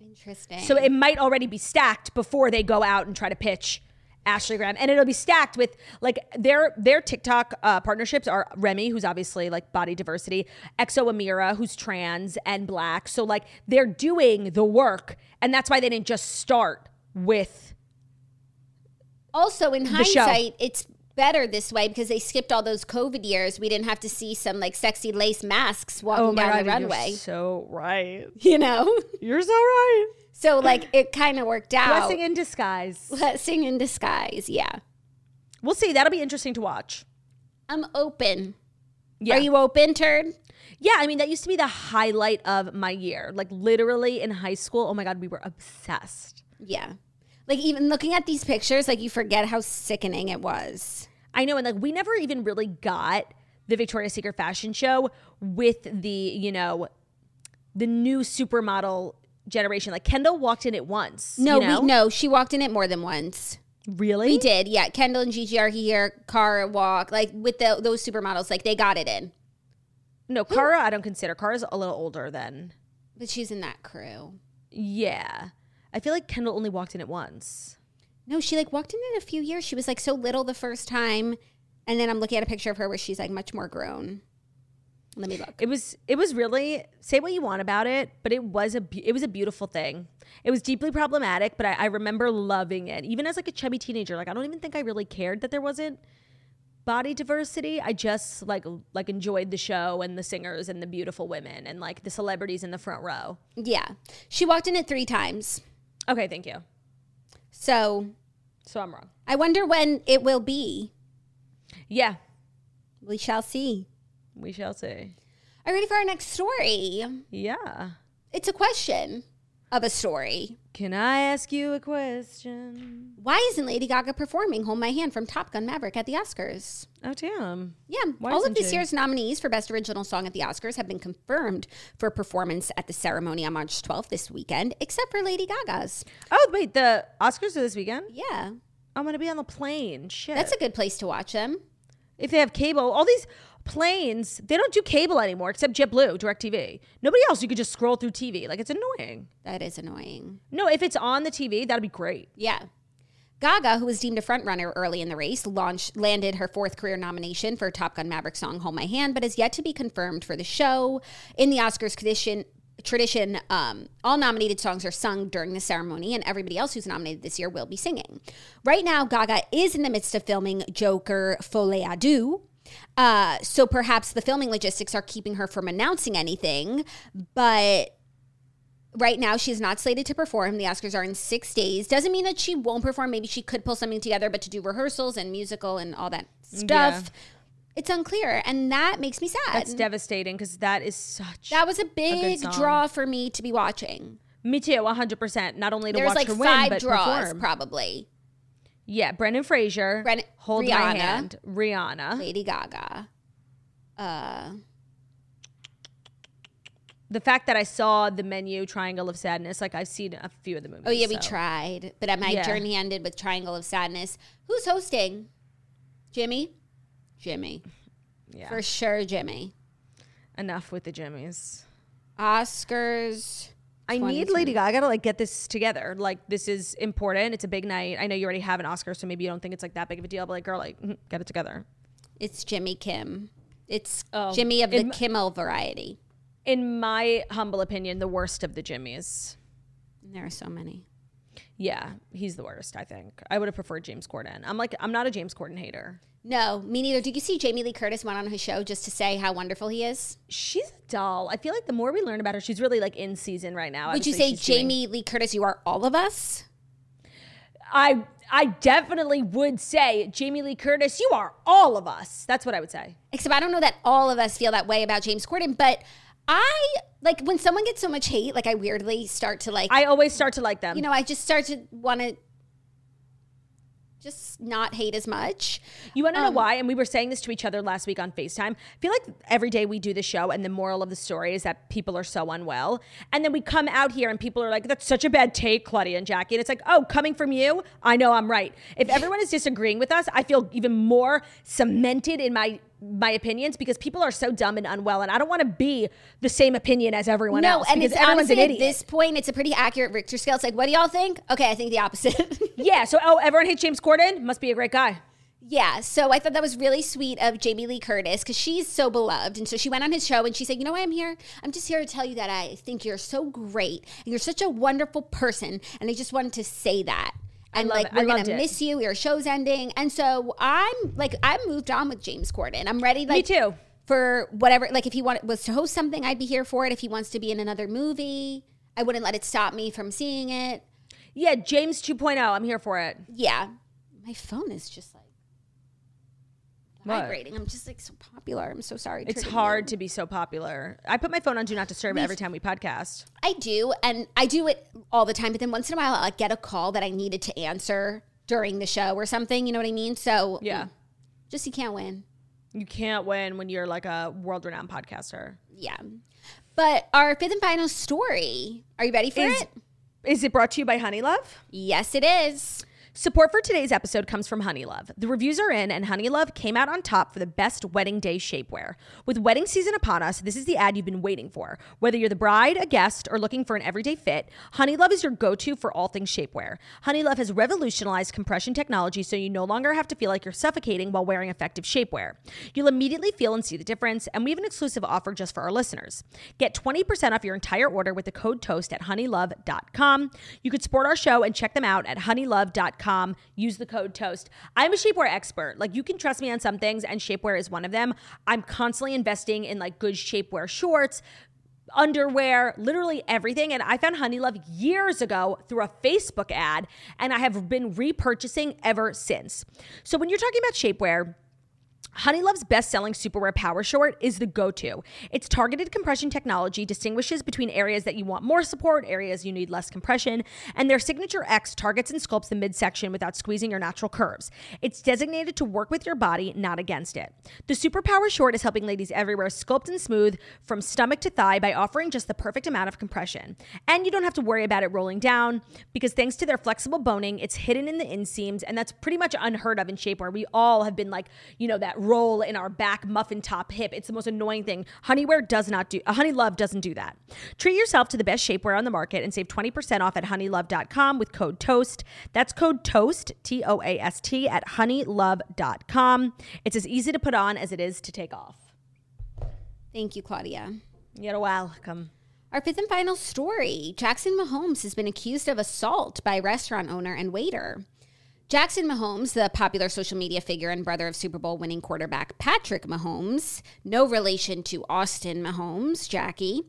Interesting. So it might already be stacked before they go out and try to pitch Ashley Graham, and it'll be stacked with like their their TikTok uh, partnerships are Remi, who's obviously like body diversity, Exo Emira, who's trans and black. So like they're doing the work, and that's why they didn't just start with also in show. hindsight, it's better this way because they skipped all those COVID years. We didn't have to see some like sexy lace masks walking oh down the runway. Oh You're so right. [LAUGHS] you know, You're so right. so like it kind of worked out. Blessing in disguise. Blessing in disguise. Yeah, We'll see. That'll be interesting to watch. I'm open. Yeah. Are you open, turd? Yeah, I mean that used to be the highlight of my year. Like literally in high school. Oh my god, we were obsessed. Yeah. Like even looking at these pictures, like you forget how sickening it was. I know, and like we never even really got the Victoria's Secret fashion show with the, you know, the new supermodel generation. Like Kendall walked in it once. No, you know? we no, she walked in it more than once. Really? We did, yeah. Kendall and Gigi are here. Cara walk like with the, those supermodels, like they got it in. No, Cara, I don't consider. Cara's a little older than. But she's in that crew. Yeah. I feel like Kendall only walked in it once. No, she like walked in in a few years. She was like so little the first time, and then I'm looking at a picture of her where she's like much more grown. Let me look. It was it was really say what you want about it, but it was a it was a beautiful thing. It was deeply problematic, but I, I remember loving it. Even as like a chubby teenager, like I don't even think I really cared that there wasn't body diversity. I just like like enjoyed the show and the singers and the beautiful women and like the celebrities in the front row. Yeah, she walked in it three times. Okay, thank you. So So I'm wrong. I wonder when it will be. Yeah, We shall see. we shall see. Are you ready for our next story? Yeah. It's a question. Of a story. Can I ask you a question? Why isn't Lady Gaga performing Hold My Hand from Top Gun Maverick at the Oscars? Oh damn. Yeah, Why all of this she? year's nominees for Best Original Song at the Oscars have been confirmed for performance at the ceremony on March 12th this weekend, except for Lady Gaga's. Oh wait, the Oscars are this weekend. Yeah, I'm gonna be on the plane. Shit. that's a good place to watch them. if they have cable, all these planes, they don't do cable anymore except JetBlue, DirecTV. Nobody else. You could just scroll through TV. Like it's annoying. That is annoying. No, if it's on the TV, that'd be great. Yeah. Gaga, who was deemed a frontrunner early in the race, launched landed her fourth career nomination for Top Gun Maverick song "Hold My Hand," but is yet to be confirmed for the show. In the Oscars tradition, tradition, um, all nominated songs are sung during the ceremony, and everybody else who's nominated this year will be singing. Right now, Gaga is in the midst of filming Joker Folie à Deux. Uh, so perhaps the filming logistics are keeping her from announcing anything, but right now she's not slated to perform. The Oscars are in six days. Doesn't mean that she won't perform. Maybe she could pull something together, but to do rehearsals and musical and all that stuff, it's unclear. And that makes me sad. That's devastating because that is such. that was a big song. draw for me to be watching. Me too, 100%. Not only to There's watch like her win, but draws, perform. probably. Yeah, Brendan Fraser. Hold my hand. Rihanna. Lady Gaga. Uh, The fact that I saw the menu Triangle of Sadness, like I've seen a few of the movies. oh yeah, we tried, but my Yeah. journey ended with Triangle of Sadness. Who's hosting? Jimmy. Jimmy, Yeah. for sure. Jimmy. Enough with the Jimmys. Oscars. I need 2020. Lady Gaga to like get this together. Like this is important. It's a big night. I know you already have an Oscar, so maybe you don't think it's like that big of a deal. But like, girl, like, mm, get it together. It's Jimmy Kim. It's Oh, Jimmy of the in- Kimmel variety. In my humble opinion, the worst of the Jimmys. There are so many. Yeah, he's the worst. I think I would have preferred James Corden. I'm like, I'm not a James Corden hater. No, me neither. Did you see Jamie Lee Curtis went on his show just to say how wonderful he is? She's a doll. I feel like the more we learn about her, she's really like in season right now. Would you say she's doing- Jamie Lee Curtis, you are all of us? I I definitely would say Jamie Lee Curtis. You are all of us. That's what I would say. Except I don't know that all of us feel that way about James Corden, but I like when someone gets so much hate, like I weirdly start to like, I always start to like them. you know, I just start to want to just not hate as much. You want to Um, know why? And we were saying this to each other last week on FaceTime. I feel like every day we do the show, and the moral of the story is that people are so unwell. And then we come out here, and people are like, that's such a bad take, Claudia and Jackie. And it's like, oh, coming from you, I know I'm right. If everyone is disagreeing with us, I feel even more cemented in my my opinions because people are so dumb and unwell and I don't want to be the same opinion as everyone No, else and because it's everyone's honestly an idiot. at this point, it's a pretty accurate Richter scale. It's like, what do y'all think? Okay, I think the opposite. [LAUGHS] yeah, so oh, everyone hates James Corden? Must be a great guy. Yeah, so I thought that was really sweet of Jamie Lee Curtis because she's so beloved. And so she went on his show and she said, You know why I'm here? I'm just here to tell you that I think you're so great and you're such a wonderful person. And I just wanted to say that. And like, it. I we're to it. miss you. Your show's ending. And so I'm like, I've moved on with James Corden. I'm ready. Like, Me too. For whatever, like if he wanted, was to host something, I'd be here for it. If he wants to be in another movie, I wouldn't let it stop me from seeing it. Yeah, James 2.0. I'm here for it. Yeah. My phone is just like What? vibrating. I'm just like so popular. I'm so sorry. It's hard you. to be so popular. I put my phone on Do Not Disturb every time we podcast. I do, and I do it all the time. But then once in a while, like, get a call that I needed to answer during the show or something. You know what I mean? So Yeah. just you can't win. You can't win when you're like a world renowned podcaster. Yeah. But our fifth and final story. Are you ready for Is, it? is it brought to you by Honeylove? Yes, it is. Support for today's episode comes from Honeylove. The reviews are in, and Honeylove came out on top for the best wedding day shapewear. With wedding season upon us, this is the ad you've been waiting for. Whether you're the bride, a guest, or looking for an everyday fit, Honeylove is your go to for all things shapewear. Honeylove has revolutionized compression technology so you no longer have to feel like you're suffocating while wearing effective shapewear. You'll immediately feel and see the difference, and we have an exclusive offer just for our listeners. Get 20% off your entire order with the code TOAST at honeylove.com. You could support our show and check them out at honeylove.com. Use the code TOAST. I'm a shapewear expert. Like, you can trust me on some things, and shapewear is one of them. I'm constantly investing in like good shapewear shorts, underwear, literally everything. And I found Honeylove years ago through a Facebook ad, and I have been repurchasing ever since. So when you're talking about shapewear, Honeylove's best selling Superwear Power Short is the go to. Its targeted compression technology distinguishes between areas that you want more support, areas you need less compression, and their Signature X targets and sculpts the midsection without squeezing your natural curves. It's designated to work with your body, not against it. The Super Power Short is helping ladies everywhere sculpt and smooth from stomach to thigh by offering just the perfect amount of compression. And you don't have to worry about it rolling down because thanks to their flexible boning, it's hidden in the inseams, and that's pretty much unheard of in shapewear. We all have been like, you know, that roll in our back muffin top hip. It's the most annoying thing. Honeywear does not do, uh, Honeylove doesn't do that. Treat yourself to the best shapewear on the market and save 20% off at honeylove.com with code TOAST. That's code TOAST, T O A S T, at honeylove.com. It's as easy to put on as it is to take off. Thank you, Claudia. You're welcome. Our fifth and final story Jackson Mahomes has been accused of assault by restaurant owner and waiter. Jackson Mahomes, the popular social media figure and brother of Super Bowl winning quarterback Patrick Mahomes, no relation to Austin Mahomes, Jackie,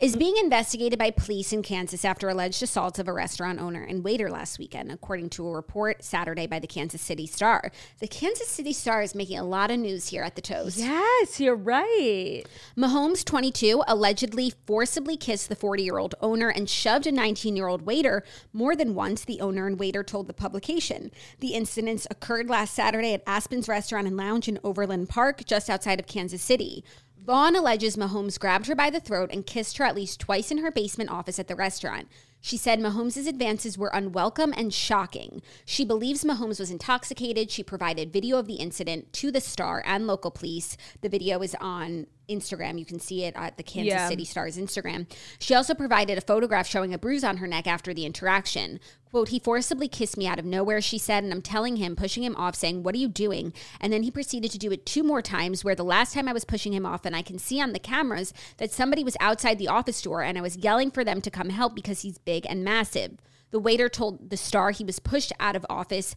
is being investigated by police in Kansas after alleged assaults of a restaurant owner and waiter last weekend, according to a report Saturday by the Kansas City Star. The Kansas City Star is making a lot of news here at the Toast. Yes, you're right. Mahomes, 22, allegedly forcibly kissed the 40 year old owner and shoved a 19 year old waiter more than once, the owner and waiter told the publication. The incidents occurred last Saturday at Aspen's Restaurant and Lounge in Overland Park, just outside of Kansas City. Vaughn alleges Mahomes grabbed her by the throat and kissed her at least twice in her basement office at the restaurant. She said Mahomes' advances were unwelcome and shocking. She believes Mahomes was intoxicated. She provided video of the incident to the star and local police. The video is on Instagram. You can see it at the Kansas Yeah. City Star's Instagram. She also provided a photograph showing a bruise on her neck after the interaction. Quote, he forcibly kissed me out of nowhere, she said, and I'm telling him, pushing him off, saying, What are you doing? And then he proceeded to do it two more times, where the last time I was pushing him off, and I can see on the cameras that somebody was outside the office door, and I was yelling for them to come help because he's big and massive. The waiter told the star he was pushed out of office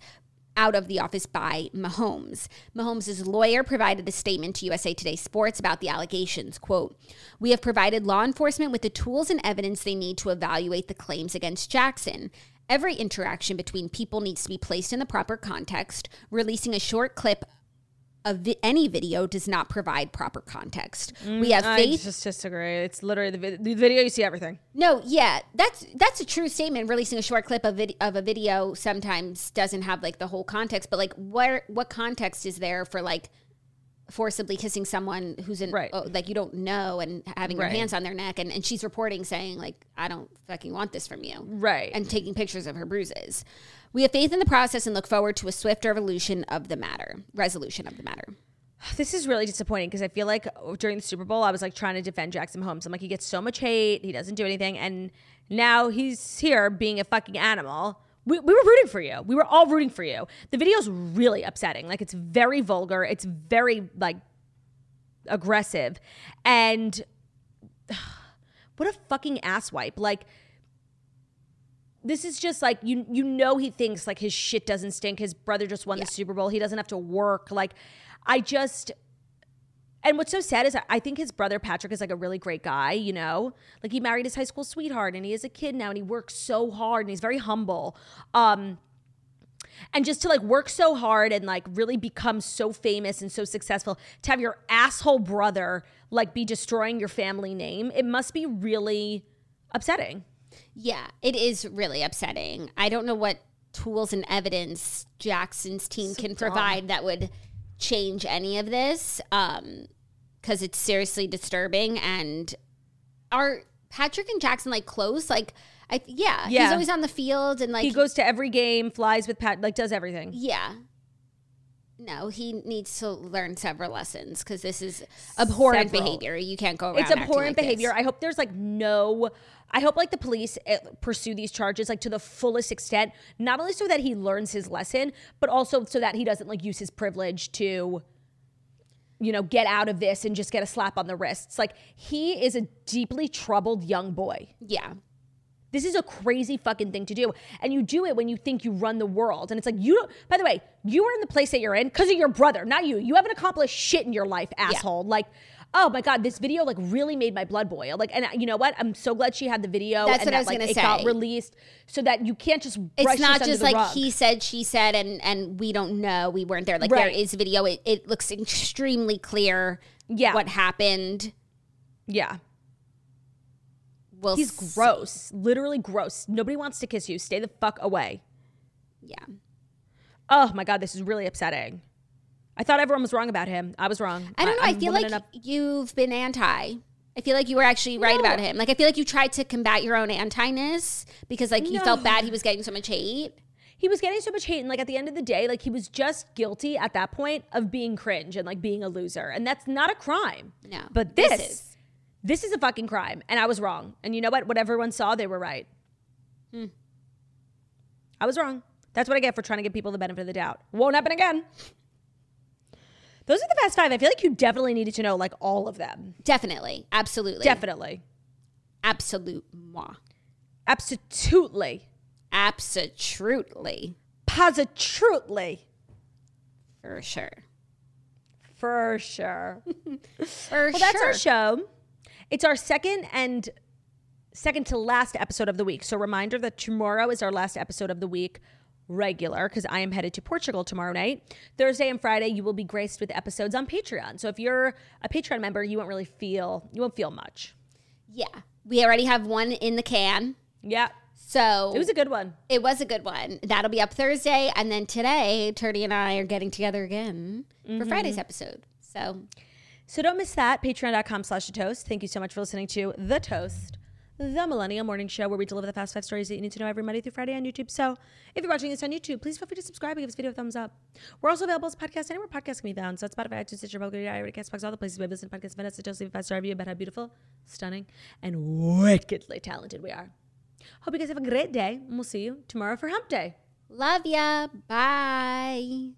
out of the office by Mahomes. Mahomes' lawyer provided a statement to USA Today Sports about the allegations. Quote, We have provided law enforcement with the tools and evidence they need to evaluate the claims against Jackson. Every interaction between people needs to be placed in the proper context. Releasing a short clip vi- any video does not provide proper context. we mm, have faith. I just disagree. It's literally the, vid- the video. You see everything. no, yeah, that's that's a true statement. Releasing a short clip of vid- of a video sometimes doesn't have like the whole context, but like where what context is there for like forcibly kissing someone who's in Right. oh, like you don't know and having Right. your hands on their neck and, and she's reporting saying like I don't fucking want this from you. Right. And taking pictures of her bruises. We have faith in the process and look forward to a swift resolution of the matter. Resolution of the matter. This is really disappointing because I feel like oh, during the Super Bowl, I was like trying to defend Jackson Mahomes. I'm like, he gets so much hate, he doesn't do anything, and now he's here being a fucking animal. We, we were rooting for you. We were all rooting for you. The video's really upsetting. Like, it's very vulgar. It's very like aggressive, and [SIGHS] what a fucking asswipe. Like, this is just like you you know he thinks like his shit doesn't stink. His brother just won the Super Bowl. He doesn't have to work. Like I just and what's so sad is I- I think his brother Patrick is like a really great guy, you know? Like he married his high school sweetheart and he is a kid now and he works so hard and he's very humble. Um and just to like work so hard and like really become so famous and so successful to have your asshole brother like be destroying your family name, it must be really upsetting. Yeah, it is really upsetting. I don't know what tools and evidence Jackson's team can provide that would change any of this um cuz it's seriously disturbing and are Patrick and Jackson like close like I yeah, yeah, he's always on the field and like he goes to every game, flies with Pat, like does everything. yeah. No, he needs to learn several lessons cuz this is abhorrent Several. behavior. You can't go around It's abhorrent like this. behavior. I hope there's like no. I hope like the police eh, pursue these charges like to the fullest extent, not only so that he learns his lesson, but also so that he doesn't like use his privilege to, you know, get out of this and just get a slap on the wrists. Like he is a deeply troubled young boy. Yeah. This is a crazy fucking thing to do. And you do it when you think you run the world. And it's like, you don't, by the way, you are in the place that you're in because of your brother, not you. You haven't accomplished shit in your life, asshole. Like, Oh my god, this video like really made my blood boil. Like, and uh, you know what? I'm so glad she had the video. That's and what that, I was like, gonna it got released so that you can't just. It's not just like rug. he said, she said, and and we don't know. We weren't there. Like there Right. is video. It, it looks extremely clear. Yeah. what happened? Yeah, We'll he's s- gross. Literally gross. Nobody wants to kiss you. Stay the fuck away. Yeah, Oh my god, this is really upsetting. I thought everyone was wrong about him. I was wrong. I don't know. I I'm feel like enough- you've been anti. I feel like you were actually right No. about him. Like I feel like you tried to combat your own anti-ness because like you felt bad he was getting so much hate. he was getting so much hate and like at the end of the day like he was just guilty at that point of being cringe and like being a loser and that's not a crime No, but this, this is. This is a fucking crime and i was wrong. And you know what? What everyone saw they were right. Hmm. i was wrong. That's what i get for trying to give people the benefit of the doubt. Won't happen again. Those are the fast five. I feel like you definitely needed to know like all of them. Definitely, absolutely, definitely. Absolute moi, absolutely. Absolutely, positively for sure, for sure. [LAUGHS] For sure. Well, that's our show. It's our second and second to last episode of the week. So, reminder that tomorrow is our last episode of the week, regular, because I am headed to Portugal tomorrow night. Thursday and Friday, you will be graced with episodes on Patreon. So, if you're a Patreon member, you won't really feel you won't feel much. Yeah, we already have one in the can, Yeah, so it was a good one. It was a good one. That'll be up Thursday. And then today, Turdy and I are getting together again Mm-hmm. for Friday's episode. So So don't miss that. Patreon.com slash the toast. Thank you so much for listening to The Toast, the Millennial Morning Show, where we deliver the fast five stories that you need to know every Monday through Friday on YouTube. So if you're watching this on YouTube, please feel free to subscribe and give this video a thumbs up. We're also available as a podcast anywhere podcasts can be found. So it's Spotify, iTunes, Stitcher, Google, iRadio, Castbox, all the places we have listened to podcasts. Venice, Toast, leave a five star review about how beautiful, stunning, and wickedly talented we are. Hope you guys have a great day, and we'll see you tomorrow for Hump Day. love ya. Bye.